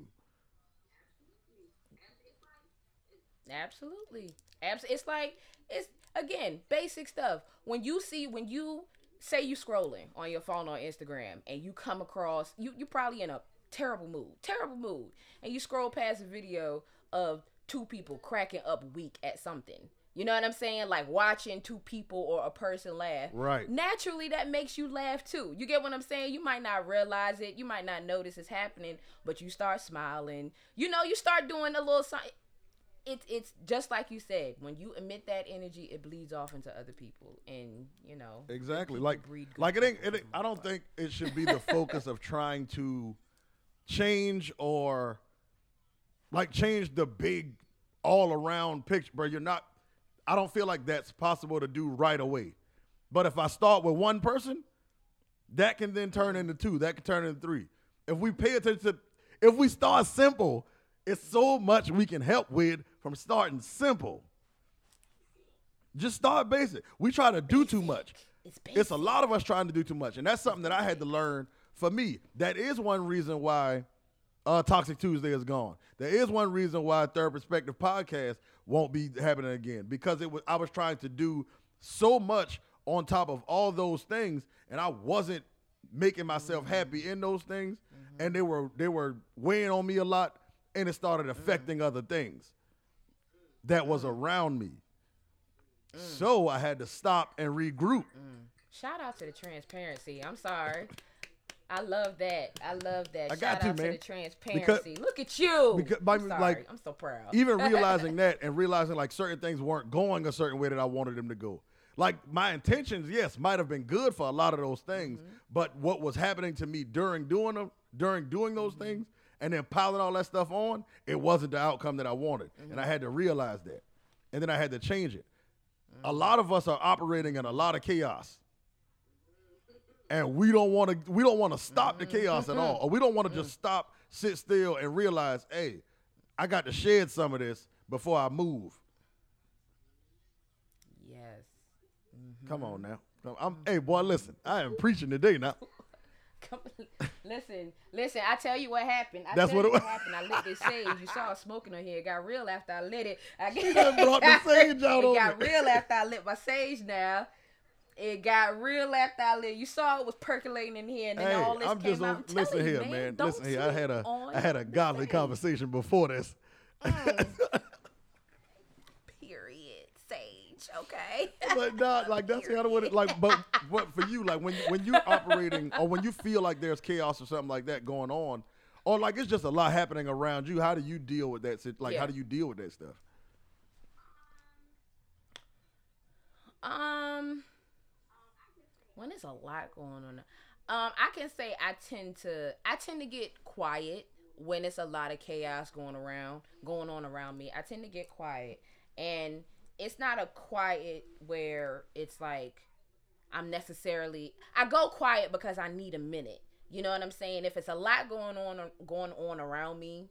Speaker 2: Absolutely. Abs- it's like it's again basic stuff. When you see when you say you scrolling on your phone on Instagram and you come across you you probably in a terrible mood, terrible mood, and you scroll past a video of two people cracking up weak at something. You know what I'm saying? Like watching two people or a person laugh.
Speaker 1: Right.
Speaker 2: Naturally, that makes you laugh too. You get what I'm saying? You might not realize it. You might not notice it's happening, but you start smiling. You know, you start doing a little something it's it's just like you said when you emit that energy it bleeds off into other people and you know
Speaker 1: Exactly. Like,
Speaker 2: breed
Speaker 1: like it ain't, it ain't. I don't think it should be the focus of trying to change or like change the big all around picture, bro. You're not. I don't feel like that's possible to do right away. But if I start with one person, that can then turn into two. That can turn into three. If we pay attention to, if we start simple, it's so much we can help with from starting simple. Just start basic. We try to do too much.
Speaker 2: It's
Speaker 1: It's a lot of us trying to do too much, and that's something that I had to learn for me. That is one reason why uh, Toxic Tuesday is gone. There is one reason why Third Perspective podcast won't be happening again because it was I was trying to do so much on top of all those things, and I wasn't making myself happy in those things, and they were they were weighing on me a lot, and it started mm. affecting other things that was mm. around me. Mm. So I had to stop and regroup.
Speaker 2: shout out to the transparency. I'm sorry. I love that. I love that.
Speaker 1: I
Speaker 2: shout
Speaker 1: got to,
Speaker 2: out
Speaker 1: man.
Speaker 2: to the transparency. Look at you.
Speaker 1: Because-
Speaker 2: I'm sorry.
Speaker 1: like,
Speaker 2: i'm so proud.
Speaker 1: even realizing that and realizing like certain things weren't going a certain way that I wanted them to go. Like my intentions, yes, might have been good for a lot of those things, mm-hmm. but what was happening to me during doing them, during doing those mm-hmm. things, and then piling all that stuff on, it wasn't the outcome that I wanted, and mm-hmm. I had to realize that, and then I had to change it. A mm-hmm. lot of us are operating in a lot of chaos. And we don't want to we don't want to stop the chaos at all. Mm-hmm. Or we don't want to just stop, sit still and realize, "Hey, I got to shed some of this before I move."
Speaker 2: yes
Speaker 1: Come on now. I'm, hey boy, listen. I am preaching today now.
Speaker 2: Come, listen, listen. I tell you what happened. I
Speaker 1: That's what it
Speaker 2: what happened. I lit this sage. You saw it smoking on here. It got real after I lit it. I
Speaker 1: She done brought the sage out
Speaker 2: It got real after I lit my sage. Now. It got real after I lit. You saw it was percolating in here, and then
Speaker 1: Hey,
Speaker 2: all this
Speaker 1: I'm
Speaker 2: came
Speaker 1: just
Speaker 2: out. I'm
Speaker 1: listen here,
Speaker 2: man.
Speaker 1: man.
Speaker 2: Don't
Speaker 1: Listen here. I had a I had a godly conversation before this.
Speaker 2: Period. Sage. Okay.
Speaker 1: but not like that's kind of what it like. But what for you, like when when you're operating or when you feel like there's chaos or something like that going on, or like it's just a lot happening around you. How do you deal with that? Like how do you deal with that stuff?
Speaker 2: Um, when there's a lot going on, um, I can say I tend to I tend to get quiet when it's a lot of chaos going around going on around me. I tend to get quiet, and it's not a quiet where it's like I'm necessarily I go quiet because I need a minute. You know what I'm saying? If it's a lot going on going on around me,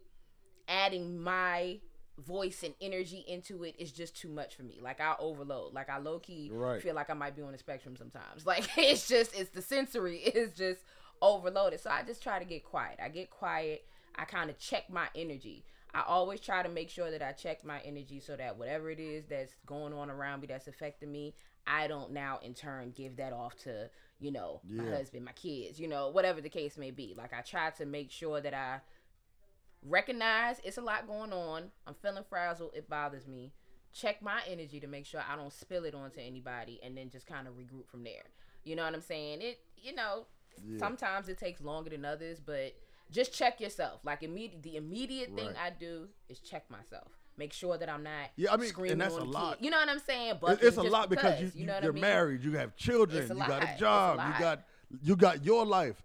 Speaker 2: adding my voice and energy into it is just too much for me. Like I overload. Like I low key
Speaker 1: Right.
Speaker 2: feel like I might be on the spectrum sometimes. Like it's just it's the sensory is just overloaded. So I just try to get quiet. I get quiet. I kind of check my energy. I always try to make sure that I check my energy so that whatever it is that's going on around me that's affecting me, I don't now in turn give that off to, you know, my husband, my kids, you know, whatever the case may be. Like I try to make sure that I recognize it's a lot going on. I'm feeling frazzled. It bothers me. Check my energy to make sure I don't spill it onto anybody and then just kind of regroup from there. You know what I'm saying? It, you know,
Speaker 1: Yeah.
Speaker 2: sometimes it takes longer than others, but just check yourself. Like immediate, the immediate thing I do is check myself. Make sure that I'm not
Speaker 1: Yeah, I mean, and
Speaker 2: screaming
Speaker 1: that's a lot.
Speaker 2: kid. You know what I'm saying?
Speaker 1: But
Speaker 2: Bucking
Speaker 1: it's a lot because, you,
Speaker 2: you
Speaker 1: you
Speaker 2: know
Speaker 1: are
Speaker 2: I mean?
Speaker 1: married, you have children, you
Speaker 2: lot.
Speaker 1: got
Speaker 2: It's
Speaker 1: a
Speaker 2: a
Speaker 1: job, you.
Speaker 2: Mm-hmm.
Speaker 1: got you got your life.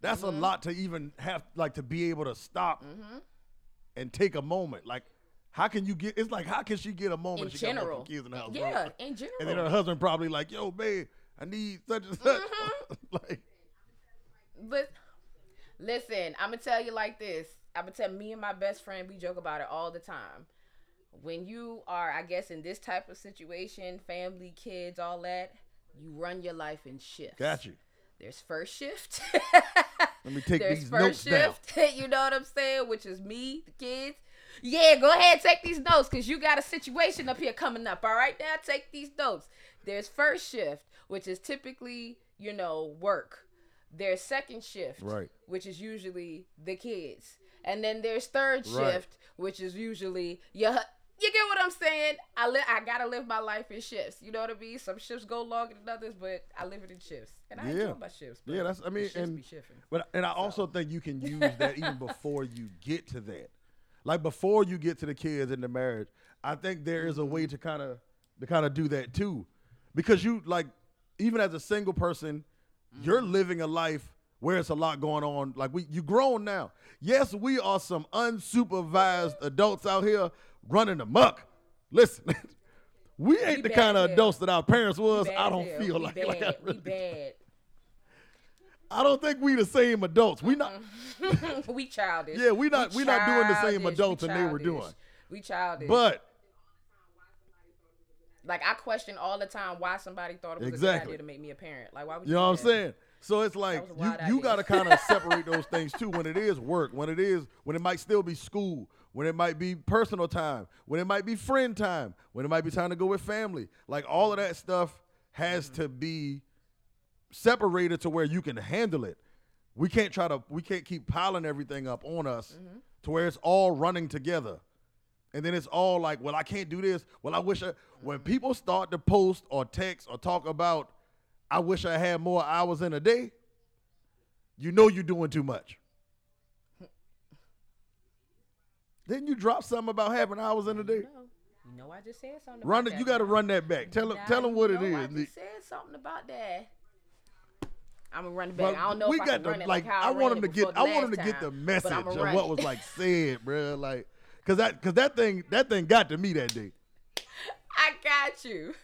Speaker 1: That's a lot to even have like to be able to stop and take a moment. Like, how can you get? It's like how can she get a moment?
Speaker 2: In general,
Speaker 1: kids in the house.
Speaker 2: yeah,
Speaker 1: bro?
Speaker 2: in general.
Speaker 1: And then her husband probably like, yo, babe, I need such and such.
Speaker 2: Mm-hmm.
Speaker 1: like,
Speaker 2: But listen, I'm gonna tell you like this. I'm gonna tell me and my best friend. We joke about it all the time. When you are, I guess, in this type of situation, family, kids, all that, you run your life in shifts.
Speaker 1: got you.
Speaker 2: There's first shift.
Speaker 1: Let me take
Speaker 2: There's
Speaker 1: these
Speaker 2: first
Speaker 1: notes down.
Speaker 2: shift. you know what I'm saying? Which is me, the kids. Yeah, go ahead, take these notes because you got a situation up here coming up. All right, now take these notes. There's first shift, which is typically, you know, work. There's second shift,
Speaker 1: Right.
Speaker 2: which is usually the kids. And then there's third
Speaker 1: Right.
Speaker 2: shift, which is usually your you get what I'm saying? I li- I gotta live my life in shifts. You know what I mean? Some shifts go longer than others, but I live it in shifts, and I
Speaker 1: Yeah.
Speaker 2: enjoy my shifts.
Speaker 1: Yeah, that's- I mean, and-. But and I also think you can use that even before you get to that. Like before you get to the kids and the marriage, I think there is a way mm-hmm. to kind of to kind of do that too. Because you like even as a single person, you're living a life where it's a lot going on. Like we you grown now. Yes, we are some unsupervised adults out here running amok. Listen. We ain't
Speaker 2: We
Speaker 1: the kind of adults that our parents was. I don't
Speaker 2: hell.
Speaker 1: feel
Speaker 2: we
Speaker 1: like,
Speaker 2: bad.
Speaker 1: like I,
Speaker 2: we
Speaker 1: really-
Speaker 2: bad.
Speaker 1: I don't think we the same adults. We not uh-huh.
Speaker 2: we childish.
Speaker 1: Yeah, we not- we not doing the same.
Speaker 2: We
Speaker 1: adults than they were doing.
Speaker 2: We childish.
Speaker 1: but
Speaker 2: like I question all the time why somebody thought it was a good idea to make me a parent. Like why would
Speaker 1: You know what I'm saying? So it's like you you got to kind of separate those things too. When it is work, when it is when it might still be school, when it might be personal time, when it might be friend time, when it might be time to go with family. Like all of that stuff has
Speaker 2: Mm-hmm.
Speaker 1: to be separated to where you can handle it. We can't try to we can't keep piling everything up on us
Speaker 2: Mm-hmm.
Speaker 1: to where it's all running together. And then it's all like, well, I can't do this. Well, I wish I. When people start to post or text or talk about, I wish I had more hours in a day, you know you're doing too much. then you drop something about having hours in a day.
Speaker 2: No. You know I just said something.
Speaker 1: Run it. You got to run that back. Tell them. Tell them what it is.
Speaker 2: I just said something about that. I'm gonna run it back.
Speaker 1: But
Speaker 2: I don't know
Speaker 1: we
Speaker 2: if I
Speaker 1: got
Speaker 2: can
Speaker 1: to
Speaker 2: run it
Speaker 1: like.
Speaker 2: like, how
Speaker 1: I
Speaker 2: ran
Speaker 1: want them to get. I want them to get the message of what was like said, bro. Like, cause that, cause that thing, that thing got to me that day.
Speaker 2: I got you.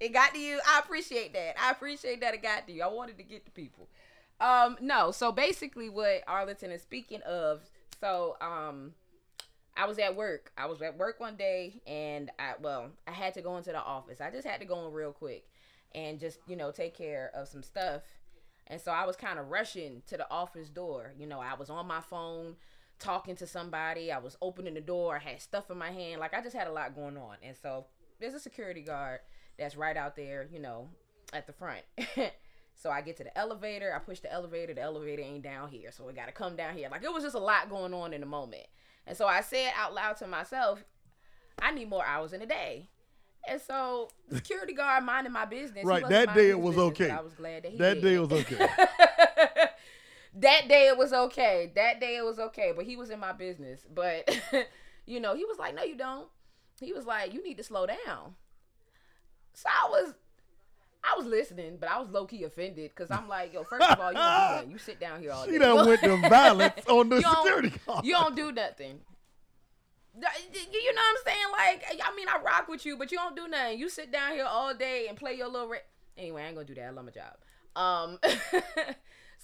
Speaker 2: It got to you. I appreciate that. I appreciate that it got to you. I wanted to get to people. Um, no, so basically what Arlington is speaking of, so um I was at work. I was at work one day and I well, I had to go into the office. I just had to go in real quick and just, you know, take care of some stuff. And so I was kind of rushing to the office door. You know, I was on my phone talking to somebody. I was opening the door. I had stuff in my hand. Like I just had a lot going on. And so there's a security guard that's right out there, you know, at the front. so I get to the elevator. I push the elevator. The elevator ain't down here. So we got to come down here. Like it was just a lot going on in the moment. And so I said out loud to myself, I need more hours in a day. And so the security guard minding my business.
Speaker 1: Right, that day it was okay.
Speaker 2: I was glad that he
Speaker 1: That
Speaker 2: did.
Speaker 1: day was okay.
Speaker 2: that day it was okay. That day it was okay. But he was in my business. But you know, he was like, No, you don't. He was like, You need to slow down. So I was I was listening, but I was low key offended because I'm like, yo, first of all, you don't do. You sit down here all day.
Speaker 1: She done went to violence on the
Speaker 2: You
Speaker 1: security guard.
Speaker 2: You don't do nothing. Th- You know what I'm saying? Like, I mean, I rock with you, but you don't do nothing. You sit down here all day and play your little. Ra- anyway, I ain't gonna do that. I love my job. Um,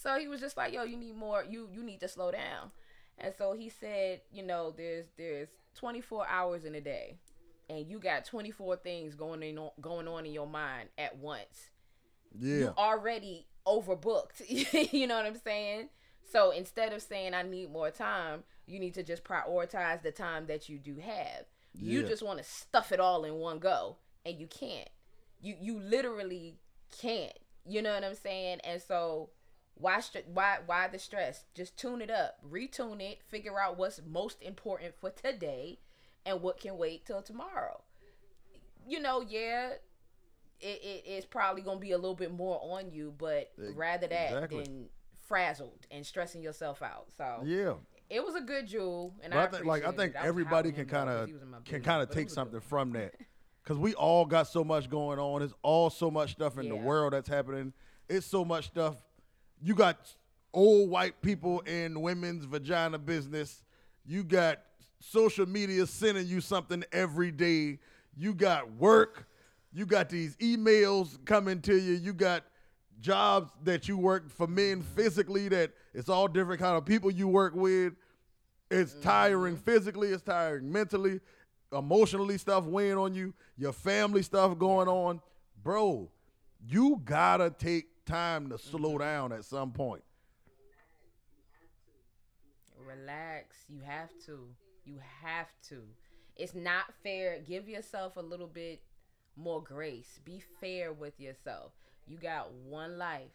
Speaker 2: so he was just like, "Yo, you need more. You you need to slow down." And so he said, "You know, there's there's 24 hours in a day, and you got 24 things going in on, going on in your mind at once."
Speaker 1: Yeah.
Speaker 2: you already overbooked. you know what I'm saying? So instead of saying I need more time, you need to just prioritize the time that you do have. You just want to stuff it all in one go, and you can't. You you literally can't. You know what I'm saying? And so why str- why why the stress? Just tune it up, retune it, figure out what's most important for today, and what can wait till tomorrow. You know, yeah, it, it is probably gonna be a little bit more on you, but
Speaker 1: Ex-
Speaker 2: rather that
Speaker 1: exactly.
Speaker 2: than frazzled and stressing yourself out. So
Speaker 1: Yeah.
Speaker 2: it was a good jewel, and I,
Speaker 1: I think, like, I think
Speaker 2: it. I
Speaker 1: everybody can kind of
Speaker 2: he was in my
Speaker 1: can kind of take something from that, because we all got so much going on. It's all so much stuff in the world that's happening. It's so much stuff. You got old white people in women's vagina business. You got social media sending you something every day. You got work. You got these emails coming to you. You got jobs that you work for men physically that it's all different kind of people you work with. It's mm-hmm. tiring physically, it's tiring mentally, emotionally stuff weighing on you, your family stuff going on. Bro, you gotta take time to slow mm-hmm. down at some point.
Speaker 2: Relax. You have to. You have to. It's not fair. Give yourself a little bit more grace. Be fair with yourself. You got one life.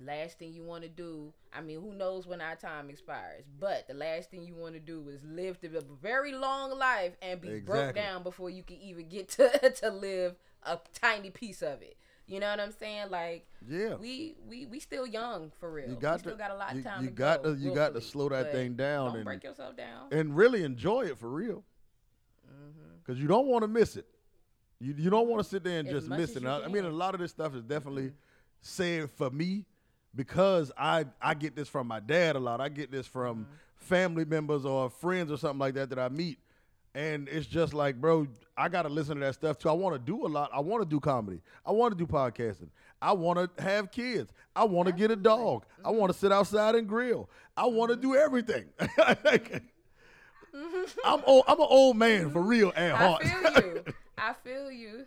Speaker 2: Last thing you want to do, I mean, who knows when our time expires, but the last thing you want to do is live the a very long life and be broke down before you can even get to, to live a tiny piece of it. You know what I'm saying? Like,
Speaker 1: Yeah.
Speaker 2: we we we still young for real.
Speaker 1: You got
Speaker 2: we still
Speaker 1: to-
Speaker 2: got a lot of time
Speaker 1: you
Speaker 2: to
Speaker 1: got
Speaker 2: go,
Speaker 1: to- you got to slow that
Speaker 2: but
Speaker 1: thing down
Speaker 2: Don't
Speaker 1: and-
Speaker 2: break yourself down.
Speaker 1: And really enjoy it for real.
Speaker 2: Mm-hmm.
Speaker 1: Because you don't want to miss it. You, you don't want to sit there and
Speaker 2: As
Speaker 1: just miss it. I, I mean, a lot of this stuff is definitely said for me because I I get this from my dad a lot. I get this from
Speaker 2: Mm-hmm.
Speaker 1: family members or friends or something like that that I meet. And it's just like, bro, I got to listen to that stuff too. I want to do a lot. I want to do comedy. I want to do podcasting. I want to have kids. I want to get a dog. I
Speaker 2: Mm-hmm.
Speaker 1: want to sit outside and grill. I want to do everything. I'm old, I'm an old man for real at
Speaker 2: I
Speaker 1: heart.
Speaker 2: feel you. I feel you.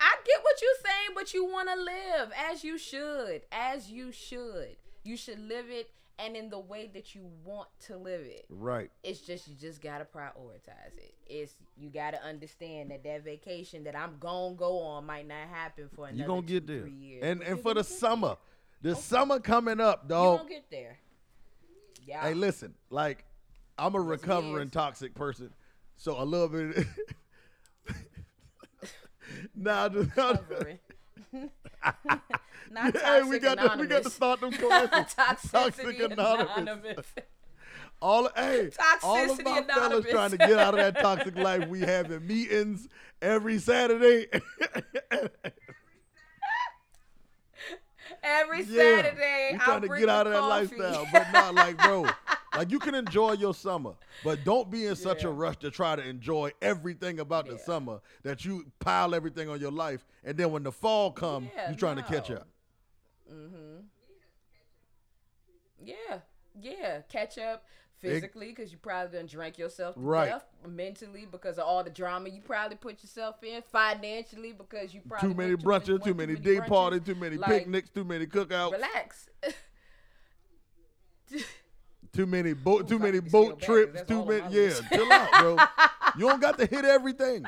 Speaker 2: I get what you're saying, but you want to live as you should. As you should. You should live it and in the way that you want to live it.
Speaker 1: right.
Speaker 2: It's just you just gotta prioritize it. It's you gotta understand that that vacation that I'm gonna go on might not happen for another
Speaker 1: You gonna get
Speaker 2: two,
Speaker 1: there.
Speaker 2: three years.
Speaker 1: And and for the summer, the summer coming up,
Speaker 2: there. you
Speaker 1: dog.
Speaker 2: gonna get there. Yeah.
Speaker 1: Hey, listen, like I'm a recovering toxic person, so a little bit. nah, just,
Speaker 2: Covering. Not
Speaker 1: hey, we
Speaker 2: toxic
Speaker 1: got to we got to start them classes.
Speaker 2: Toxicity
Speaker 1: Anonymous.
Speaker 2: anonymous.
Speaker 1: All hey, all of
Speaker 2: Toxicity
Speaker 1: my fellas trying to get out of that toxic life. We having meetings every Saturday.
Speaker 2: Every
Speaker 1: Yeah,
Speaker 2: Saturday,
Speaker 1: we
Speaker 2: I'll
Speaker 1: trying to get out of that
Speaker 2: coffee.
Speaker 1: lifestyle, but not like, bro. Like you can enjoy your summer, but don't be in such a rush to try to enjoy everything about the summer that you pile everything on your life, and then when the fall come,
Speaker 2: Yeah,
Speaker 1: you trying to catch
Speaker 2: no.
Speaker 1: Up.
Speaker 2: Yeah, yeah. Catch up, physically because you probably done drank yourself
Speaker 1: Right.
Speaker 2: death mentally because of all the drama you probably put yourself in financially because you probably
Speaker 1: too many
Speaker 2: went to-
Speaker 1: brunches, too many day
Speaker 2: brunches.
Speaker 1: parties, too many
Speaker 2: Like,
Speaker 1: picnics, too many cookouts,
Speaker 2: relax
Speaker 1: too many boat, too many boat trips, too many. Yeah, chill out, bro. you don't got to hit everything.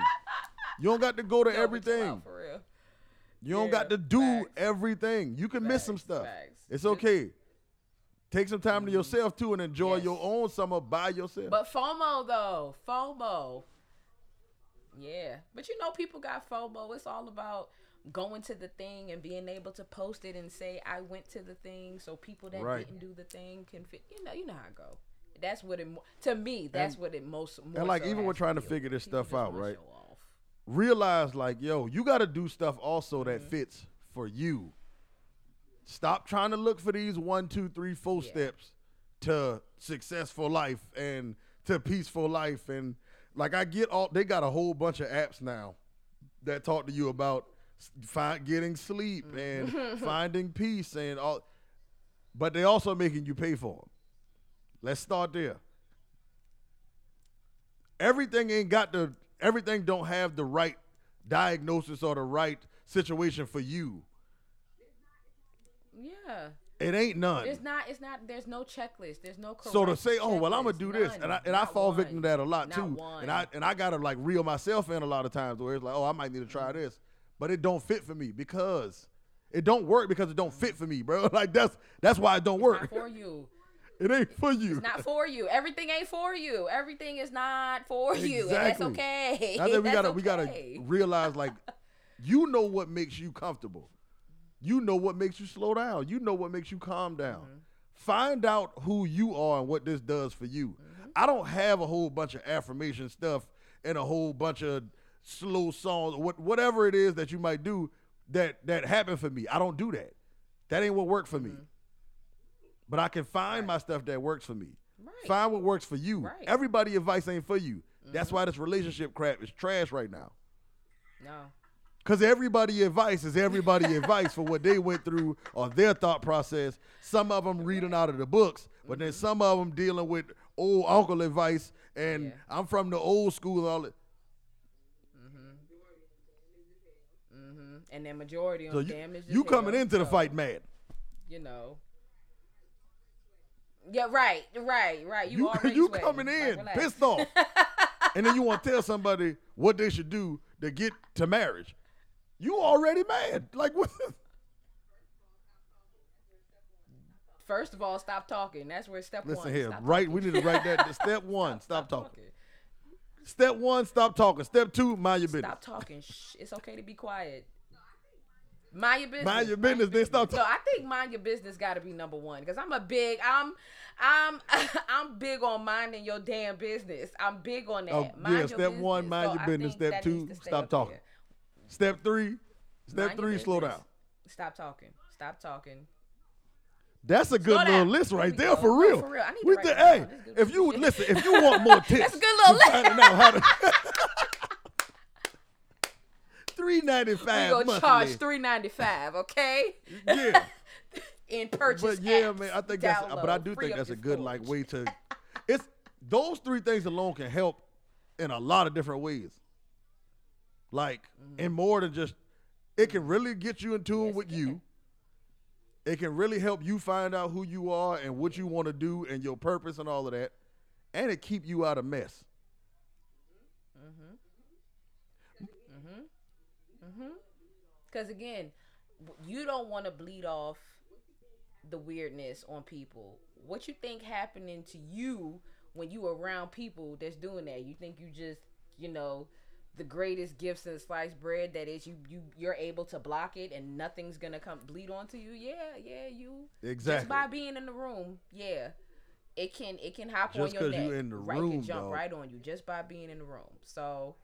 Speaker 1: You don't got to go to
Speaker 2: No,
Speaker 1: everything. You don't
Speaker 2: Yeah,
Speaker 1: got to do
Speaker 2: facts.
Speaker 1: everything. You can miss some stuff.
Speaker 2: facts.
Speaker 1: It's okay. Take some time to mm-hmm. yourself too and enjoy
Speaker 2: Yes.
Speaker 1: your own summer by yourself.
Speaker 2: But FOMO though, FOMO. Yeah, but you know, people got FOMO. It's all about going to the thing and being able to post it and say I went to the thing, so people that
Speaker 1: Right.
Speaker 2: didn't do the thing can fit. You know, you know how it go. That's what it. To me, that's
Speaker 1: And-
Speaker 2: what it most. More
Speaker 1: like,
Speaker 2: so
Speaker 1: even we're trying to figure this
Speaker 2: People
Speaker 1: stuff out, right? Realize like, yo, you got to do stuff also that
Speaker 2: Mm-hmm.
Speaker 1: fits for you. Stop trying to look for these one, two, three, four
Speaker 2: Yeah.
Speaker 1: steps to successful life and to peaceful life. And like, I get all they got a whole bunch of apps now that talk to you about find, getting sleep
Speaker 2: Mm-hmm.
Speaker 1: and finding peace and all, but they also making you pay for them. Let's start there. Everything ain't got the everything don't have the right diagnosis or the right situation for you.
Speaker 2: Yeah,
Speaker 1: It ain't none.
Speaker 2: it's not. It's not. There's no checklist. There's no.
Speaker 1: So to say, oh well, I'm gonna do this,
Speaker 2: None.
Speaker 1: and I and I fall
Speaker 2: one.
Speaker 1: victim to that a lot
Speaker 2: Not
Speaker 1: too,
Speaker 2: one.
Speaker 1: and I and I gotta like reel myself in a lot of times where it's like, oh, I might need to try this, but it don't fit for me because it don't work because it don't fit for me, bro. Like that's that's why it don't
Speaker 2: Not
Speaker 1: work.
Speaker 2: for you.
Speaker 1: It ain't for you.
Speaker 2: It's not for you. Everything ain't for you. Everything is not for you. And that's
Speaker 1: Exactly.
Speaker 2: okay.
Speaker 1: I think we gotta we gotta realize like you know what makes you comfortable. You know what makes you slow down. You know what makes you calm down.
Speaker 2: Mm-hmm.
Speaker 1: Find out who you are and what this does for you.
Speaker 2: Mm-hmm.
Speaker 1: I don't have a whole bunch of affirmation stuff and a whole bunch of slow songs, what whatever it is that you might do that that happen for me. I don't do that. That ain't what worked for me. But I can find my stuff that works for me.
Speaker 2: Right.
Speaker 1: Find what works for you.
Speaker 2: Right. Mm-hmm.
Speaker 1: Everybody advice ain't for you. That's why this relationship crap is trash right now.
Speaker 2: No.
Speaker 1: Cause everybody advice is everybody advice for what they went through or their thought process. Some of them reading out of the books, but then some of them dealing with old uncle advice. And
Speaker 2: Yeah.
Speaker 1: I'm from the old school. All that.
Speaker 2: hmm And then majority of
Speaker 1: So you,
Speaker 2: them
Speaker 1: you coming into the fight mad.
Speaker 2: You know. Yeah, right, right, right. You
Speaker 1: You
Speaker 2: already
Speaker 1: you
Speaker 2: sweating.
Speaker 1: coming in
Speaker 2: relax.
Speaker 1: pissed off, and then you want to tell somebody what they should do to get to marriage. You already mad. Like what?
Speaker 2: First of all, stop talking. That's where step
Speaker 1: Listen
Speaker 2: one.
Speaker 1: here,
Speaker 2: stop
Speaker 1: right?
Speaker 2: talking.
Speaker 1: We need to write that. Step one, stop talking. Step one, stop talking. Step two, mind your business.
Speaker 2: Stop talking. Shh. It's okay to be quiet. Mind your business.
Speaker 1: Mind your business, then stop Talking. No.
Speaker 2: I think mind your business got to be number one because I'm a big. I'm, I'm, I'm big on minding your damn business. I'm big on that.
Speaker 1: Oh,
Speaker 2: Mind
Speaker 1: yeah, step one, mind
Speaker 2: So
Speaker 1: your
Speaker 2: I
Speaker 1: business. Step two,
Speaker 2: to
Speaker 1: stop talking.
Speaker 2: there.
Speaker 1: Step three, step
Speaker 2: Mind
Speaker 1: three, slow down.
Speaker 2: Stop talking. Stop talking.
Speaker 1: That's a good little list right there
Speaker 2: go.
Speaker 1: for real.
Speaker 2: for real. I need to
Speaker 1: We
Speaker 2: write
Speaker 1: did-
Speaker 2: that
Speaker 1: hey,
Speaker 2: down. This is good
Speaker 1: if you listen, if you want more tips,
Speaker 2: That's a good little
Speaker 1: to
Speaker 2: list.
Speaker 1: finding out how to three ninety
Speaker 2: We
Speaker 1: five
Speaker 2: gonna charge three ninety five. Okay.
Speaker 1: Yeah.
Speaker 2: In purchase.
Speaker 1: But yeah,
Speaker 2: apps,
Speaker 1: man, I think that's. But I do think that's a good like way to. It's those three things alone can help in a lot of different ways. Like, and more than just, it can really get you in tune
Speaker 2: Mm-hmm. Yes,
Speaker 1: with
Speaker 2: it
Speaker 1: you. It can really help you find out who you are and what you want to do and your purpose and all of that, and it keep you out of mess. Mm-hmm.
Speaker 2: Because again, you don't want to bleed off the weirdness on people. What you think happening to you when you around people that's doing that? You think you just, you know, the greatest gifts since sliced bread that is you you you're able to block it and nothing's gonna come bleed onto you. Yeah, yeah, you
Speaker 1: exactly just
Speaker 2: by being in the room. Yeah. It can it can hop
Speaker 1: Just
Speaker 2: on your neck.
Speaker 1: you in the
Speaker 2: right,
Speaker 1: room,
Speaker 2: can jump
Speaker 1: dog.
Speaker 2: right on you just by being in the room. So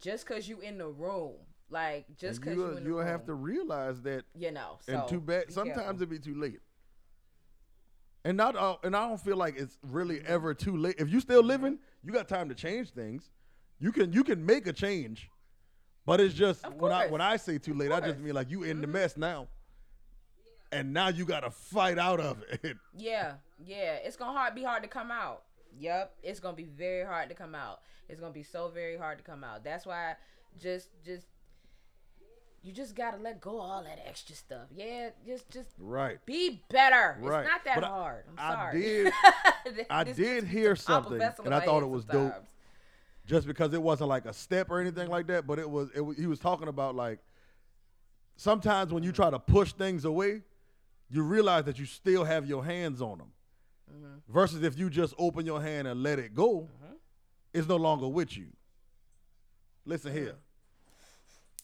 Speaker 2: just cause you in the room, like just cause
Speaker 1: you
Speaker 2: you in the
Speaker 1: you'll
Speaker 2: room,
Speaker 1: have to realize that
Speaker 2: you know. So
Speaker 1: and too bad sometimes
Speaker 2: careful.
Speaker 1: it be too late and not uh, and i don't feel like it's really
Speaker 2: Mm-hmm.
Speaker 1: ever too late if you still living you got time to change things you can you can make a change but it's just when i when i say too late i just.
Speaker 2: Mm-hmm.
Speaker 1: mean like you in the mess now and now you gotta fight out of it
Speaker 2: Yeah, yeah. It's gonna hard be hard to come out. Yep, it's gonna be very hard to come out. It's gonna be so very hard to come out. That's why, just just you just gotta let go of all that extra stuff. Yeah, just just
Speaker 1: Right.
Speaker 2: be better.
Speaker 1: Right.
Speaker 2: It's not that
Speaker 1: But
Speaker 2: hard. I'm
Speaker 1: I
Speaker 2: sorry.
Speaker 1: did- I did hear something, and I thought it was dope. just because it wasn't like a step or anything like that, but it was, it was he was talking about like sometimes when you mm-hmm. try to push things away, you realize that you still have your hands on them.
Speaker 2: Mm-hmm.
Speaker 1: Versus if you just open your hand and let it go, mm-hmm. it's no longer with you. Listen here. Mm-hmm.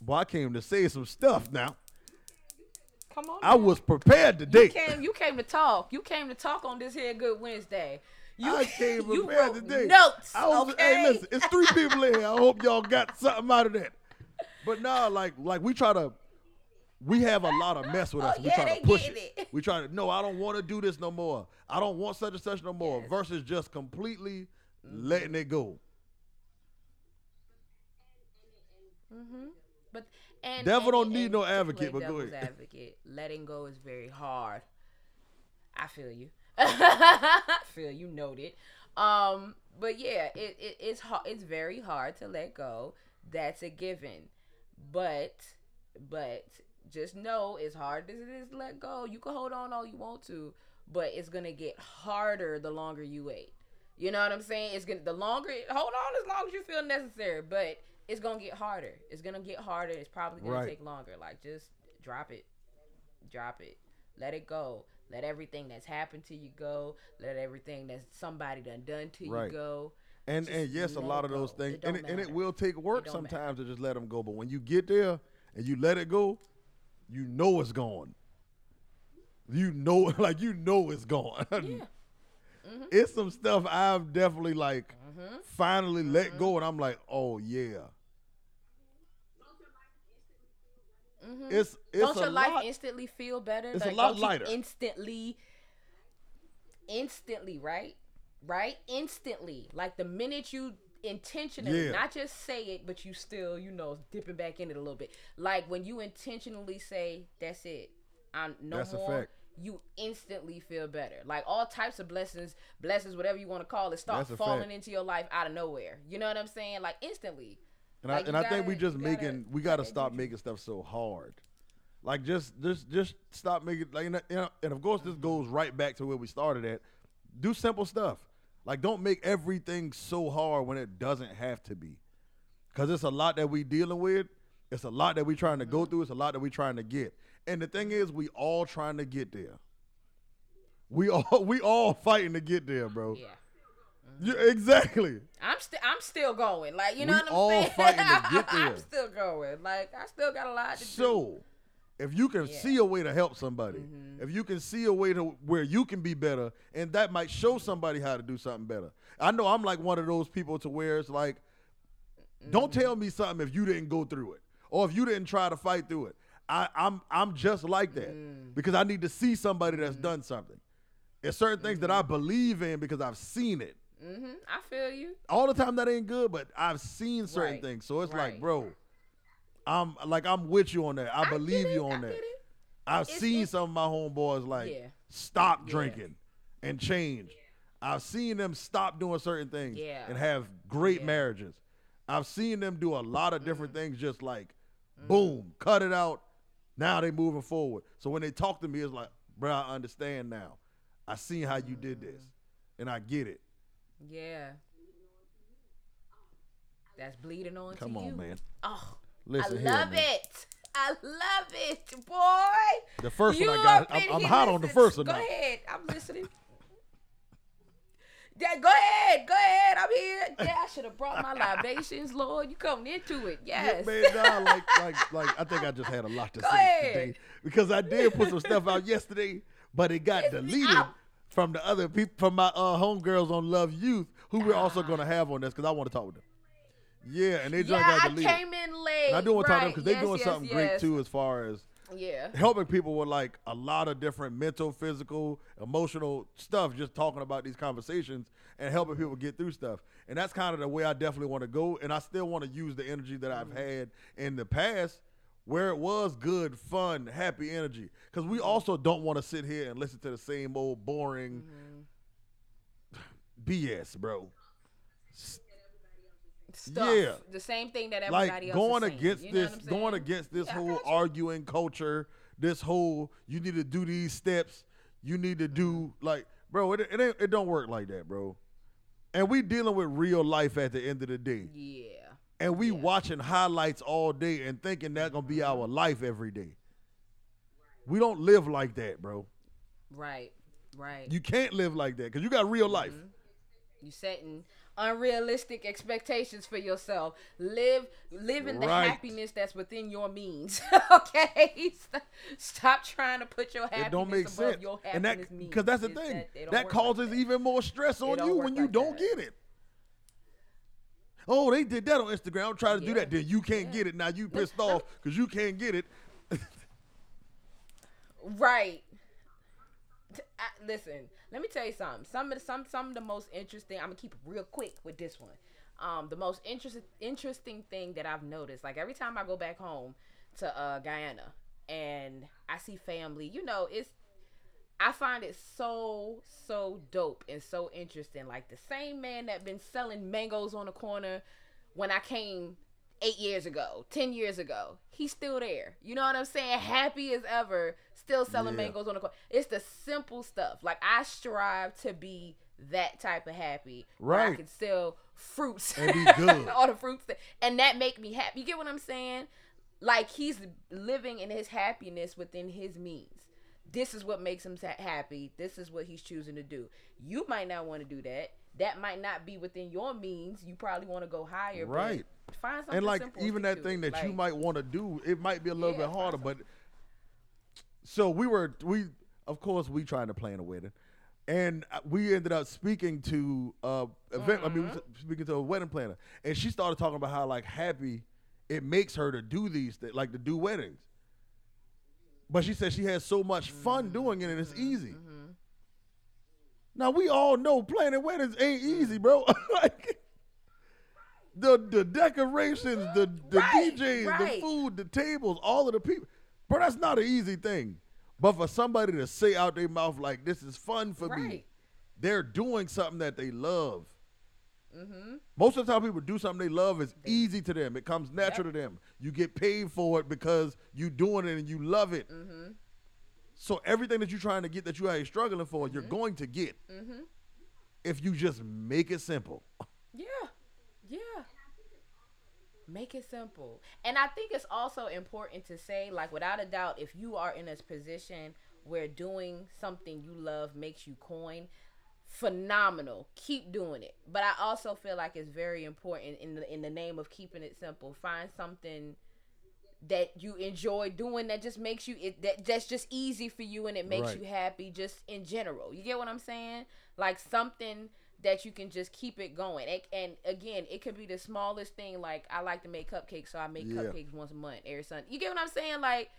Speaker 1: Boy, I came to say some stuff now.
Speaker 2: Come on.
Speaker 1: I
Speaker 2: man.
Speaker 1: was prepared today.
Speaker 2: You came. You came to talk. You came to talk on this here Good Wednesday. You,
Speaker 1: I came prepared today.
Speaker 2: Notes.
Speaker 1: I was,
Speaker 2: okay.
Speaker 1: Hey, listen, it's three people in here. I hope y'all got something out of that. But nah, like, like we try to, we have a lot of mess with us.
Speaker 2: Oh,
Speaker 1: we
Speaker 2: yeah,
Speaker 1: try to push it.
Speaker 2: it.
Speaker 1: We try to. No, I don't want to do this no more. I don't want such and such no more.
Speaker 2: Yes.
Speaker 1: Versus just completely
Speaker 2: Mm-hmm.
Speaker 1: letting it go.
Speaker 2: But and
Speaker 1: Devil
Speaker 2: and-
Speaker 1: don't need
Speaker 2: and
Speaker 1: no advocate, but go ahead.
Speaker 2: Advocate. Letting go is very hard. I feel you. I feel you noted. Um, but yeah, it, it it's hard. It's very hard to let go. That's a given. But but just know as hard as it is to let go, you can hold on all you want to, but it's gonna get harder the longer you wait. You know what I'm saying? It's gonna the longer hold on as long as you feel necessary, but it's gonna get harder. It's gonna get harder. It's probably gonna
Speaker 1: Right.
Speaker 2: take longer. Like just drop it, drop it, let it go. Let everything that's happened to you go. Let everything that somebody done done to
Speaker 1: Right.
Speaker 2: you go.
Speaker 1: And
Speaker 2: Just
Speaker 1: and yes, a lot of those
Speaker 2: go. It
Speaker 1: things,
Speaker 2: don't
Speaker 1: and it, and it will take work
Speaker 2: don't matter.
Speaker 1: sometimes to just let them go. But when you get there and you let it go, you know it's gone. You know, like you know it's gone.
Speaker 2: Yeah.
Speaker 1: It's some stuff I've definitely like
Speaker 2: Mm-hmm.
Speaker 1: finally let go, and I'm like, oh yeah. It's it's
Speaker 2: Mm-hmm. Don't your life
Speaker 1: lot.
Speaker 2: instantly feel better?
Speaker 1: It's a lot lighter.
Speaker 2: Instantly, instantly, right? Right? Instantly. Like the minute you intentionally,
Speaker 1: Yeah.
Speaker 2: not just say it, but you still, you know, dipping back in it a little bit. Like when you intentionally say, "That's it, I'm no
Speaker 1: That's
Speaker 2: more." You instantly feel better. Like all types of blessings, blessings, whatever you want to call it, start falling
Speaker 1: fact.
Speaker 2: into your life out of nowhere. You know what I'm saying? Like instantly.
Speaker 1: And
Speaker 2: Like,
Speaker 1: I and
Speaker 2: you
Speaker 1: I think we
Speaker 2: gotta-
Speaker 1: just
Speaker 2: gotta
Speaker 1: making we got to stop making stuff so hard. Like just just just stop making like and, and and of course this goes right back to where we started at. Do simple stuff. Like don't make everything so hard when it doesn't have to be. Cuz it's a lot that we dealing with. It's a lot that we trying to go
Speaker 2: Mm-hmm.
Speaker 1: through. It's a lot that we trying to get. And the thing is we all trying to get there. We all we all fighting to get there, bro.
Speaker 2: Yeah.
Speaker 1: Yeah, exactly.
Speaker 2: I'm still I'm still going. Like you know
Speaker 1: We
Speaker 2: what I'm
Speaker 1: all
Speaker 2: saying?
Speaker 1: fighting to get there.
Speaker 2: I'm still going. Like I still got a lot to do.
Speaker 1: So, if you can
Speaker 2: Yeah. Mm-hmm.
Speaker 1: see a way to help somebody, if you can see a way to where you can be better, and that might show somebody how to do something better. I know I'm like one of those people to where it's like, don't
Speaker 2: Mm-hmm.
Speaker 1: tell me something if you didn't go through it, or if you didn't try to fight through it. I, I'm I'm just like that
Speaker 2: Mm.
Speaker 1: because I need to see somebody that's
Speaker 2: Mm-hmm.
Speaker 1: done something. There's certain things that I believe in because I've seen it.
Speaker 2: Hmm I feel you.
Speaker 1: All the time that ain't good, but I've seen certain
Speaker 2: Right.
Speaker 1: things. So it's like, bro, I'm like I'm with you on that. I,
Speaker 2: get
Speaker 1: believe you
Speaker 2: I
Speaker 1: on that. I've
Speaker 2: It's-
Speaker 1: seen
Speaker 2: it's-
Speaker 1: some of my homeboys like
Speaker 2: Yeah.
Speaker 1: stop
Speaker 2: Yeah.
Speaker 1: drinking and change. I've seen them stop doing certain things
Speaker 2: Yeah.
Speaker 1: and have great
Speaker 2: Yeah. Mm-hmm.
Speaker 1: marriages. I've seen them do a lot of different things just like boom, cut it out. Now they moving forward. So when they talk to me, it's like, bro, I understand now. I seen how you did this.
Speaker 2: Mm-hmm.
Speaker 1: And I get it.
Speaker 2: Yeah. That's bleeding on
Speaker 1: Come on,
Speaker 2: you.
Speaker 1: man.
Speaker 2: Oh,
Speaker 1: Listen
Speaker 2: I love
Speaker 1: man.
Speaker 2: it. I love it, boy.
Speaker 1: The first
Speaker 2: you
Speaker 1: one I got, I'm, I'm
Speaker 2: here
Speaker 1: hot on the first one
Speaker 2: Go
Speaker 1: now.
Speaker 2: ahead. I'm listening. Yeah, go ahead. Go ahead. I'm here. Yeah, I should have brought my libations, Lord. You coming into it. Yes.
Speaker 1: Yeah, man, nah, like, like, like, I think I just had a lot to
Speaker 2: Go
Speaker 1: say
Speaker 2: ahead.
Speaker 1: today because I did put some stuff out yesterday, but it got
Speaker 2: It's-
Speaker 1: deleted
Speaker 2: I'm-
Speaker 1: from the other people, from my uh, homegirls on Love Youth, who we're also gonna have on this because I want to talk with them. Yeah, and they just
Speaker 2: yeah,
Speaker 1: got
Speaker 2: I
Speaker 1: deleted.
Speaker 2: came in late.
Speaker 1: and I do want to talk to them because they're
Speaker 2: Yes,
Speaker 1: doing
Speaker 2: yes,
Speaker 1: something great too, as far as
Speaker 2: Yeah.
Speaker 1: helping people with like a lot of different mental, physical, emotional stuff. Just talking about these conversations and helping people get through stuff. And that's kind of the way I definitely want to go. And I still want to use the energy that I've had in the past, where it was good, fun, happy energy. Because we mm-hmm. also don't want to sit here and listen to the same old boring. Mm-hmm. BS, bro.
Speaker 2: Stuff.
Speaker 1: Yeah.
Speaker 2: The same thing that everybody
Speaker 1: Like
Speaker 2: else
Speaker 1: going
Speaker 2: is
Speaker 1: against
Speaker 2: You know
Speaker 1: this, going against this
Speaker 2: Yeah,
Speaker 1: whole arguing culture, this whole you need to do these steps, you need to do mm-hmm. like, bro, it it, ain't, it don't work like that, bro. And we dealing with real life at the end of the day,
Speaker 2: Yeah.
Speaker 1: And we
Speaker 2: Yeah.
Speaker 1: Watching highlights all day and thinking that gonna be our life every day. We don't live like that, bro.
Speaker 2: Right. Right.
Speaker 1: You can't live like that because you got real life.
Speaker 2: Mm-hmm. You setting unrealistic expectations for yourself. Live live in the
Speaker 1: Right.
Speaker 2: happiness that's within your means. okay? Stop, stop trying to put your happiness
Speaker 1: It don't make
Speaker 2: above
Speaker 1: sense,
Speaker 2: your
Speaker 1: and
Speaker 2: happiness
Speaker 1: that because that's the thing
Speaker 2: that,
Speaker 1: that causes
Speaker 2: like that.
Speaker 1: even more stress on you when you
Speaker 2: like
Speaker 1: don't get it. Oh, they did that on Instagram. I'm trying to do that. Then you can't
Speaker 2: Yeah.
Speaker 1: get it. Now you pissed off because you can't get it.
Speaker 2: Right. I- listen, let me tell you something. Some of the, some some of the most interesting. I'm gonna keep it real quick with this one. Um, the most interesting interesting thing that I've noticed, like every time I go back home to uh, Guyana and I see family, you know, it's I find it so so dope and so interesting. Like the same man that been selling mangoes on the corner when I came eight years ago, ten years ago, he's still there. You know what I'm saying? Happy as ever, still selling
Speaker 1: Yeah.
Speaker 2: mangoes on the corner. It's the simple stuff. Like I strive to be that type of happy. Where I
Speaker 1: Right.
Speaker 2: can sell fruits
Speaker 1: And be good.
Speaker 2: all the fruits, that, and that make me happy. You get what I'm saying? Like he's living in his happiness within his means. This is what makes him happy. This is what he's choosing to do. You might not want to do that. That might not be within your means. You probably want to go higher.
Speaker 1: Right.
Speaker 2: Find something
Speaker 1: and like even that
Speaker 2: to
Speaker 1: thing that you might want to do, it might be a little
Speaker 2: Yeah,
Speaker 1: bit harder. But so we were we of course we trying to plan a wedding, and uh, we ended up speaking to uh event. I mean,
Speaker 2: Mm-hmm.
Speaker 1: speaking to a wedding planner, and she started talking about how like happy it makes her to do these things, like to do weddings. But she said she has so much fun
Speaker 2: Mm-hmm.
Speaker 1: doing it, and it's easy. Now we all know planning weddings ain't easy, bro. like the the decorations, the the
Speaker 2: Right,
Speaker 1: DJs,
Speaker 2: right.
Speaker 1: the food, the tables, all of the people. Bro, that's not an easy thing. But for somebody to say out their mouth like this is fun for me, they're doing something that they love.
Speaker 2: Mm-hmm.
Speaker 1: Most of the time, people do something they love. It's easy to them. It comes natural to them. You get paid for it because you're doing it and you love it.
Speaker 2: Mm-hmm.
Speaker 1: So everything that you're trying to get that you are struggling for, you're going to get
Speaker 2: Mm-hmm.
Speaker 1: if you just make it simple.
Speaker 2: Yeah. Yeah. Make it simple. And I think it's also important to say, like, without a doubt, if you are in a position where doing something you love makes you coin, phenomenal. Keep doing it. But I also feel like it's very important in the in the name of keeping it simple. Find something that you enjoy doing that just makes you it that that's just easy for you and it makes
Speaker 1: Right.
Speaker 2: you happy just in general. You get what I'm saying? Like something that you can just keep it going. It, and again, it could be the smallest thing. Like I like to make cupcakes, so I make
Speaker 1: Yeah.
Speaker 2: cupcakes once a month every Sunday. You get what I'm saying? Like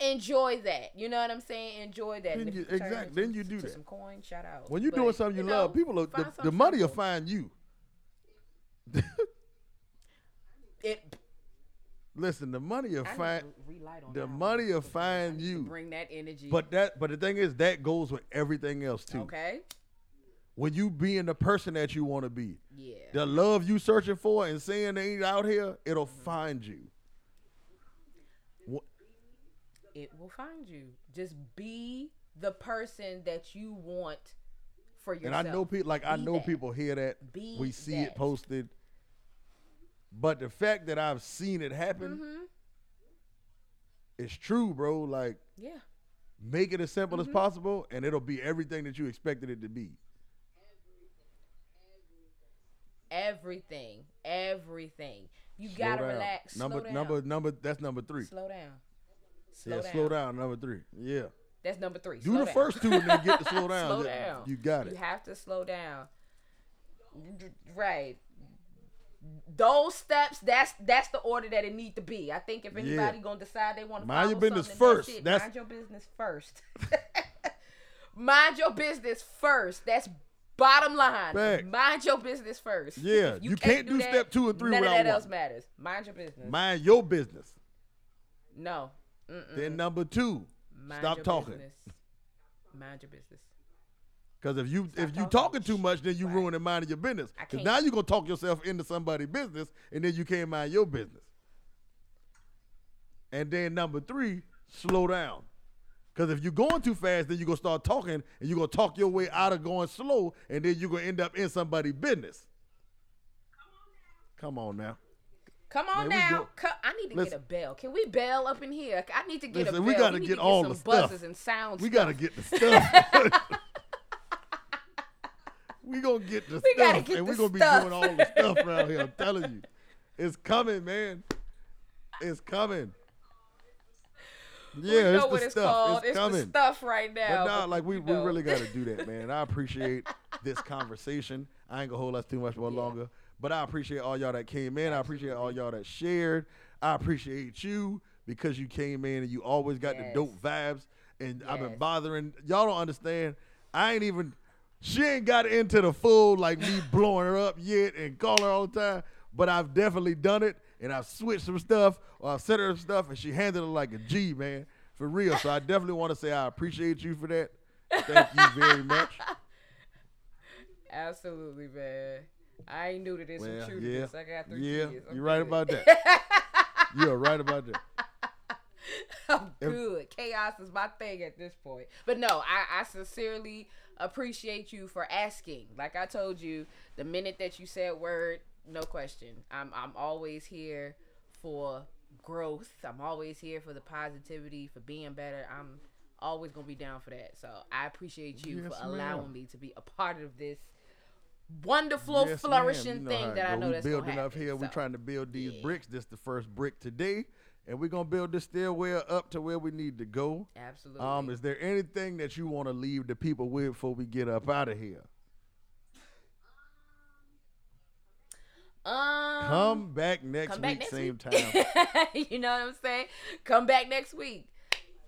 Speaker 2: enjoy that. You know what I'm saying? Enjoy that.
Speaker 1: Then you-
Speaker 2: it can turn
Speaker 1: exact-
Speaker 2: into-
Speaker 1: then you do that.
Speaker 2: Some coin, shout out.
Speaker 1: When you're
Speaker 2: But,
Speaker 1: doing something you,
Speaker 2: know,
Speaker 1: love, people
Speaker 2: find
Speaker 1: the, the money will find you.
Speaker 2: It,
Speaker 1: Listen, the money will find
Speaker 2: to relight on
Speaker 1: the
Speaker 2: that
Speaker 1: money will find you.
Speaker 2: Bring that energy.
Speaker 1: But that but the thing is that goes with everything else too.
Speaker 2: okay.
Speaker 1: When you being the person that you want to be,
Speaker 2: Yeah.
Speaker 1: the love you searching for and saying they ain't out here, it'll mm-hmm. find you.
Speaker 2: It will find you. Just be the person that you want for yourself. And.
Speaker 1: I know people like I know
Speaker 2: that.
Speaker 1: people hear that.
Speaker 2: Be
Speaker 1: we see it posted. But the fact that I've seen it happen,
Speaker 2: Mm-hmm.
Speaker 1: it's true, bro. Like
Speaker 2: Yeah.
Speaker 1: make it as simple
Speaker 2: Mm-hmm.
Speaker 1: as possible and it'll be everything that you expected it to be.
Speaker 2: Everything. Everything. You
Speaker 1: Slow
Speaker 2: gotta
Speaker 1: down.
Speaker 2: relax.
Speaker 1: Number
Speaker 2: slow down.
Speaker 1: number number that's number three.
Speaker 2: Slow down. Slow
Speaker 1: yeah,
Speaker 2: down.
Speaker 1: slow down, number three. Yeah.
Speaker 2: That's number three.
Speaker 1: Do
Speaker 2: Slow
Speaker 1: the
Speaker 2: down.
Speaker 1: first two and then get to slow down.
Speaker 2: slow down.
Speaker 1: You got it.
Speaker 2: You have to slow down. Right. Those steps, that's that's the order that it need to be. I think if anybody gonna decide they want to
Speaker 1: Mind your business
Speaker 2: something, that's
Speaker 1: first. That's-
Speaker 2: mind your business first. mind your business first. That's bottom line.
Speaker 1: Facts.
Speaker 2: Mind your business first.
Speaker 1: Yeah,
Speaker 2: If
Speaker 1: you can't do
Speaker 2: that,
Speaker 1: step two and three
Speaker 2: None of that else matters. Mind your business.
Speaker 1: Mind your business.
Speaker 2: no. Mm-mm.
Speaker 1: Then number two,
Speaker 2: Mind
Speaker 1: stop
Speaker 2: your
Speaker 1: talking.
Speaker 2: Business. Mind your business.
Speaker 1: Because if you
Speaker 2: Stop
Speaker 1: if you
Speaker 2: talking.
Speaker 1: talking too much, then you
Speaker 2: Right.
Speaker 1: ruining of your business.
Speaker 2: I
Speaker 1: Because
Speaker 2: can't-
Speaker 1: now you're gonna talk yourself into somebody's business, and then you can't mind your business. And then number three, slow down. Because if you're going too fast, then you're gonna start talking, and you're gonna talk your way out of going slow, and then you're gonna end up in somebody's business. Come on now.
Speaker 2: Come on
Speaker 1: Man,
Speaker 2: now. Co- I need to
Speaker 1: Listen.
Speaker 2: get a bell. Can we bell up in here? I need to get
Speaker 1: Listen,
Speaker 2: a bell.
Speaker 1: we gotta get all
Speaker 2: some
Speaker 1: the stuff.
Speaker 2: buzzes and sounds.
Speaker 1: We gotta get the stuff. we gonna get the
Speaker 2: We
Speaker 1: stuff,
Speaker 2: gotta get
Speaker 1: and
Speaker 2: the
Speaker 1: we gonna be doing all the stuff around here. I'm telling you, it's coming, man. It's coming.
Speaker 2: We
Speaker 1: Yeah,
Speaker 2: know
Speaker 1: it's
Speaker 2: what
Speaker 1: the
Speaker 2: it's
Speaker 1: stuff.
Speaker 2: called.
Speaker 1: It's, coming.
Speaker 2: the stuff right now.
Speaker 1: But nah, like we, we
Speaker 2: know.
Speaker 1: really got to do that, man. I appreciate this conversation. I ain't gonna hold us too much more longer. But I appreciate all y'all that came in. I appreciate all y'all that shared. I appreciate you because you came in and you always got the dope vibes. And I've been bothering y'all. Don't understand. I ain't even. She ain't got into the full like me blowing her up yet and calling her all the time. But I've definitely done it, and I've switched some stuff or I've sent her some stuff, and she handled it like a G, man, for real. So I definitely want to say I appreciate you for that. Thank you very much.
Speaker 2: Absolutely, man. I ain't new to this.
Speaker 1: Well,
Speaker 2: to
Speaker 1: yeah,
Speaker 2: this. I got three
Speaker 1: yeah,
Speaker 2: kids. I'm
Speaker 1: you're right about that. You're right about that.
Speaker 2: I'm
Speaker 1: If-
Speaker 2: good. Chaos is my thing at this point. But no, I, I sincerely appreciate you for asking. Like I told you, the minute that you said word, no question. I'm I'm always here for growth. I'm always here for the positivity, for being better. I'm always gonna be down for that. So I appreciate you
Speaker 1: Yes,
Speaker 2: for
Speaker 1: ma'am.
Speaker 2: allowing me to be a part of this wonderful,
Speaker 1: Yes,
Speaker 2: flourishing.
Speaker 1: You know
Speaker 2: thing that I know
Speaker 1: we
Speaker 2: that's
Speaker 1: building
Speaker 2: gonna
Speaker 1: up
Speaker 2: happen.
Speaker 1: here. We're trying to build these
Speaker 2: yeah.
Speaker 1: bricks. This the first brick today, and we're gonna build this stairwell up to where we need to go.
Speaker 2: Absolutely.
Speaker 1: Um, is there anything that you want to leave the people with before we get up out of here?
Speaker 2: um,
Speaker 1: Come back next
Speaker 2: come back
Speaker 1: week,
Speaker 2: next
Speaker 1: same
Speaker 2: week.
Speaker 1: time.
Speaker 2: you know what I'm saying? Come back next week.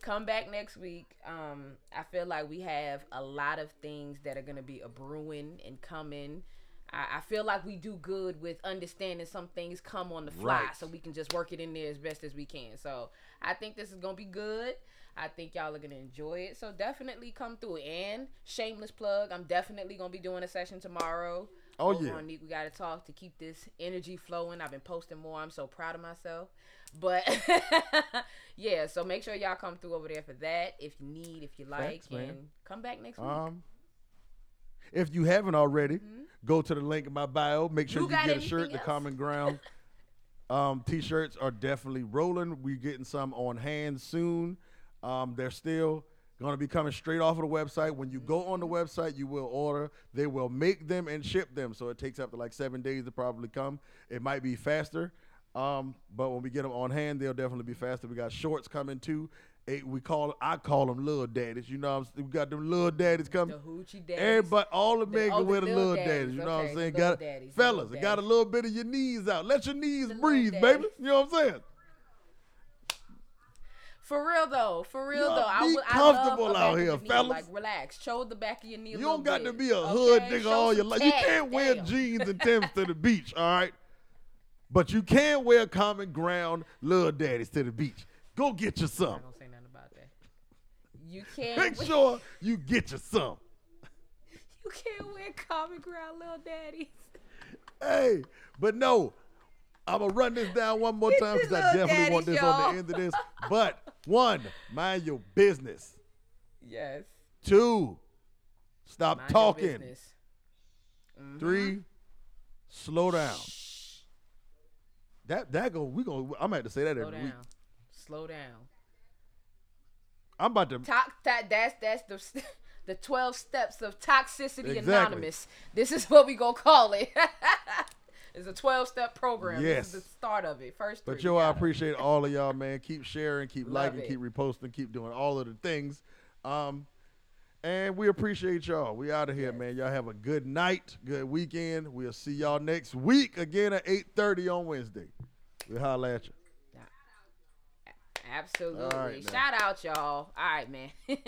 Speaker 2: Come back next week. Um, I feel like we have a lot of things that are gonna be a brewing and coming. I, I feel like we do good with understanding some things come on the fly,
Speaker 1: Right.
Speaker 2: so we can just work it in there as best as we can. So I think this is gonna be good. I think y'all are gonna enjoy it. So definitely come through. And shameless plug, I'm definitely gonna be doing a session tomorrow.
Speaker 1: Oh, yeah.
Speaker 2: on we gotta talk to keep this energy flowing. I've been posting more. I'm so proud of myself. But yeah, so make sure y'all come through over there for that if you need, if you like,
Speaker 1: Thanks,
Speaker 2: and come back next week.
Speaker 1: Um, if you haven't already,
Speaker 2: Mhm.
Speaker 1: go to the link in my bio. Make sure
Speaker 2: You
Speaker 1: you, get a shirt.
Speaker 2: anything
Speaker 1: The? Common Ground um, t-shirts are definitely rolling. We're getting some on hand soon. Um, they're still going to be coming straight off of the website. When you go on the website, you will order. They will make them and ship them. So it takes up to like seven days to probably come. It might be faster. Um, but when we get them on hand, they'll definitely be faster. We got shorts coming too. Eh, we call I call them little daddies. You know, what I'm, s- we got them little daddies coming.
Speaker 2: The hoochie daddies.
Speaker 1: Everybody, all the men
Speaker 2: oh,
Speaker 1: can
Speaker 2: the
Speaker 1: wear the
Speaker 2: little
Speaker 1: daddies.
Speaker 2: daddies,
Speaker 1: You know
Speaker 2: okay,
Speaker 1: what I'm saying? Got
Speaker 2: daddies,
Speaker 1: fellas, got a little bit of your knees out. Let your knees
Speaker 2: The
Speaker 1: breathe, baby. You know what I'm saying?
Speaker 2: For real though, for real
Speaker 1: Y'all
Speaker 2: though, I
Speaker 1: be
Speaker 2: would. I love
Speaker 1: comfortable out here,
Speaker 2: knee.
Speaker 1: fellas.
Speaker 2: Like relax, show the back of your knee.
Speaker 1: You don't got to be a hood
Speaker 2: okay?
Speaker 1: nigga
Speaker 2: Show
Speaker 1: all your life. You can't wear
Speaker 2: damn.
Speaker 1: jeans and Timbs to the beach, all right? But you can wear common ground little daddies to the beach. Go get you
Speaker 2: some.
Speaker 1: Some.
Speaker 2: not say nothing about that. You can't.
Speaker 1: Make
Speaker 2: wear-
Speaker 1: sure you get you some.
Speaker 2: You can't wear common ground, little daddies.
Speaker 1: Hey, but no, I'm gonna run this down one more time because I definitely want this on
Speaker 2: y'all.
Speaker 1: the end of this. But one, mind your business.
Speaker 2: Yes.
Speaker 1: Two, stop
Speaker 2: Mind
Speaker 1: talking.
Speaker 2: Mhm.
Speaker 1: Three, slow down. That that go we going to I'm gonna have to say that
Speaker 2: Slow
Speaker 1: every
Speaker 2: down.
Speaker 1: week.
Speaker 2: Slow down.
Speaker 1: I'm about to
Speaker 2: Talk that that's that's the the twelve steps of toxicity
Speaker 1: Exactly.
Speaker 2: anonymous. This is what we gonna call it. it's a twelve step program.
Speaker 1: Yes.
Speaker 2: This is the start of it. First three.
Speaker 1: But yo, I
Speaker 2: got it.
Speaker 1: appreciate all of y'all, man. Keep sharing, keep
Speaker 2: Love
Speaker 1: liking,
Speaker 2: it.
Speaker 1: keep reposting, keep doing all of the things. Um, and we appreciate y'all. We out of here, man. Y'all have a good night, good weekend. We'll see y'all next week again at 8:30 on Wednesday. We'll holla at you.
Speaker 2: Absolutely.
Speaker 1: All right, man.
Speaker 2: Shout out, y'all. All right, man.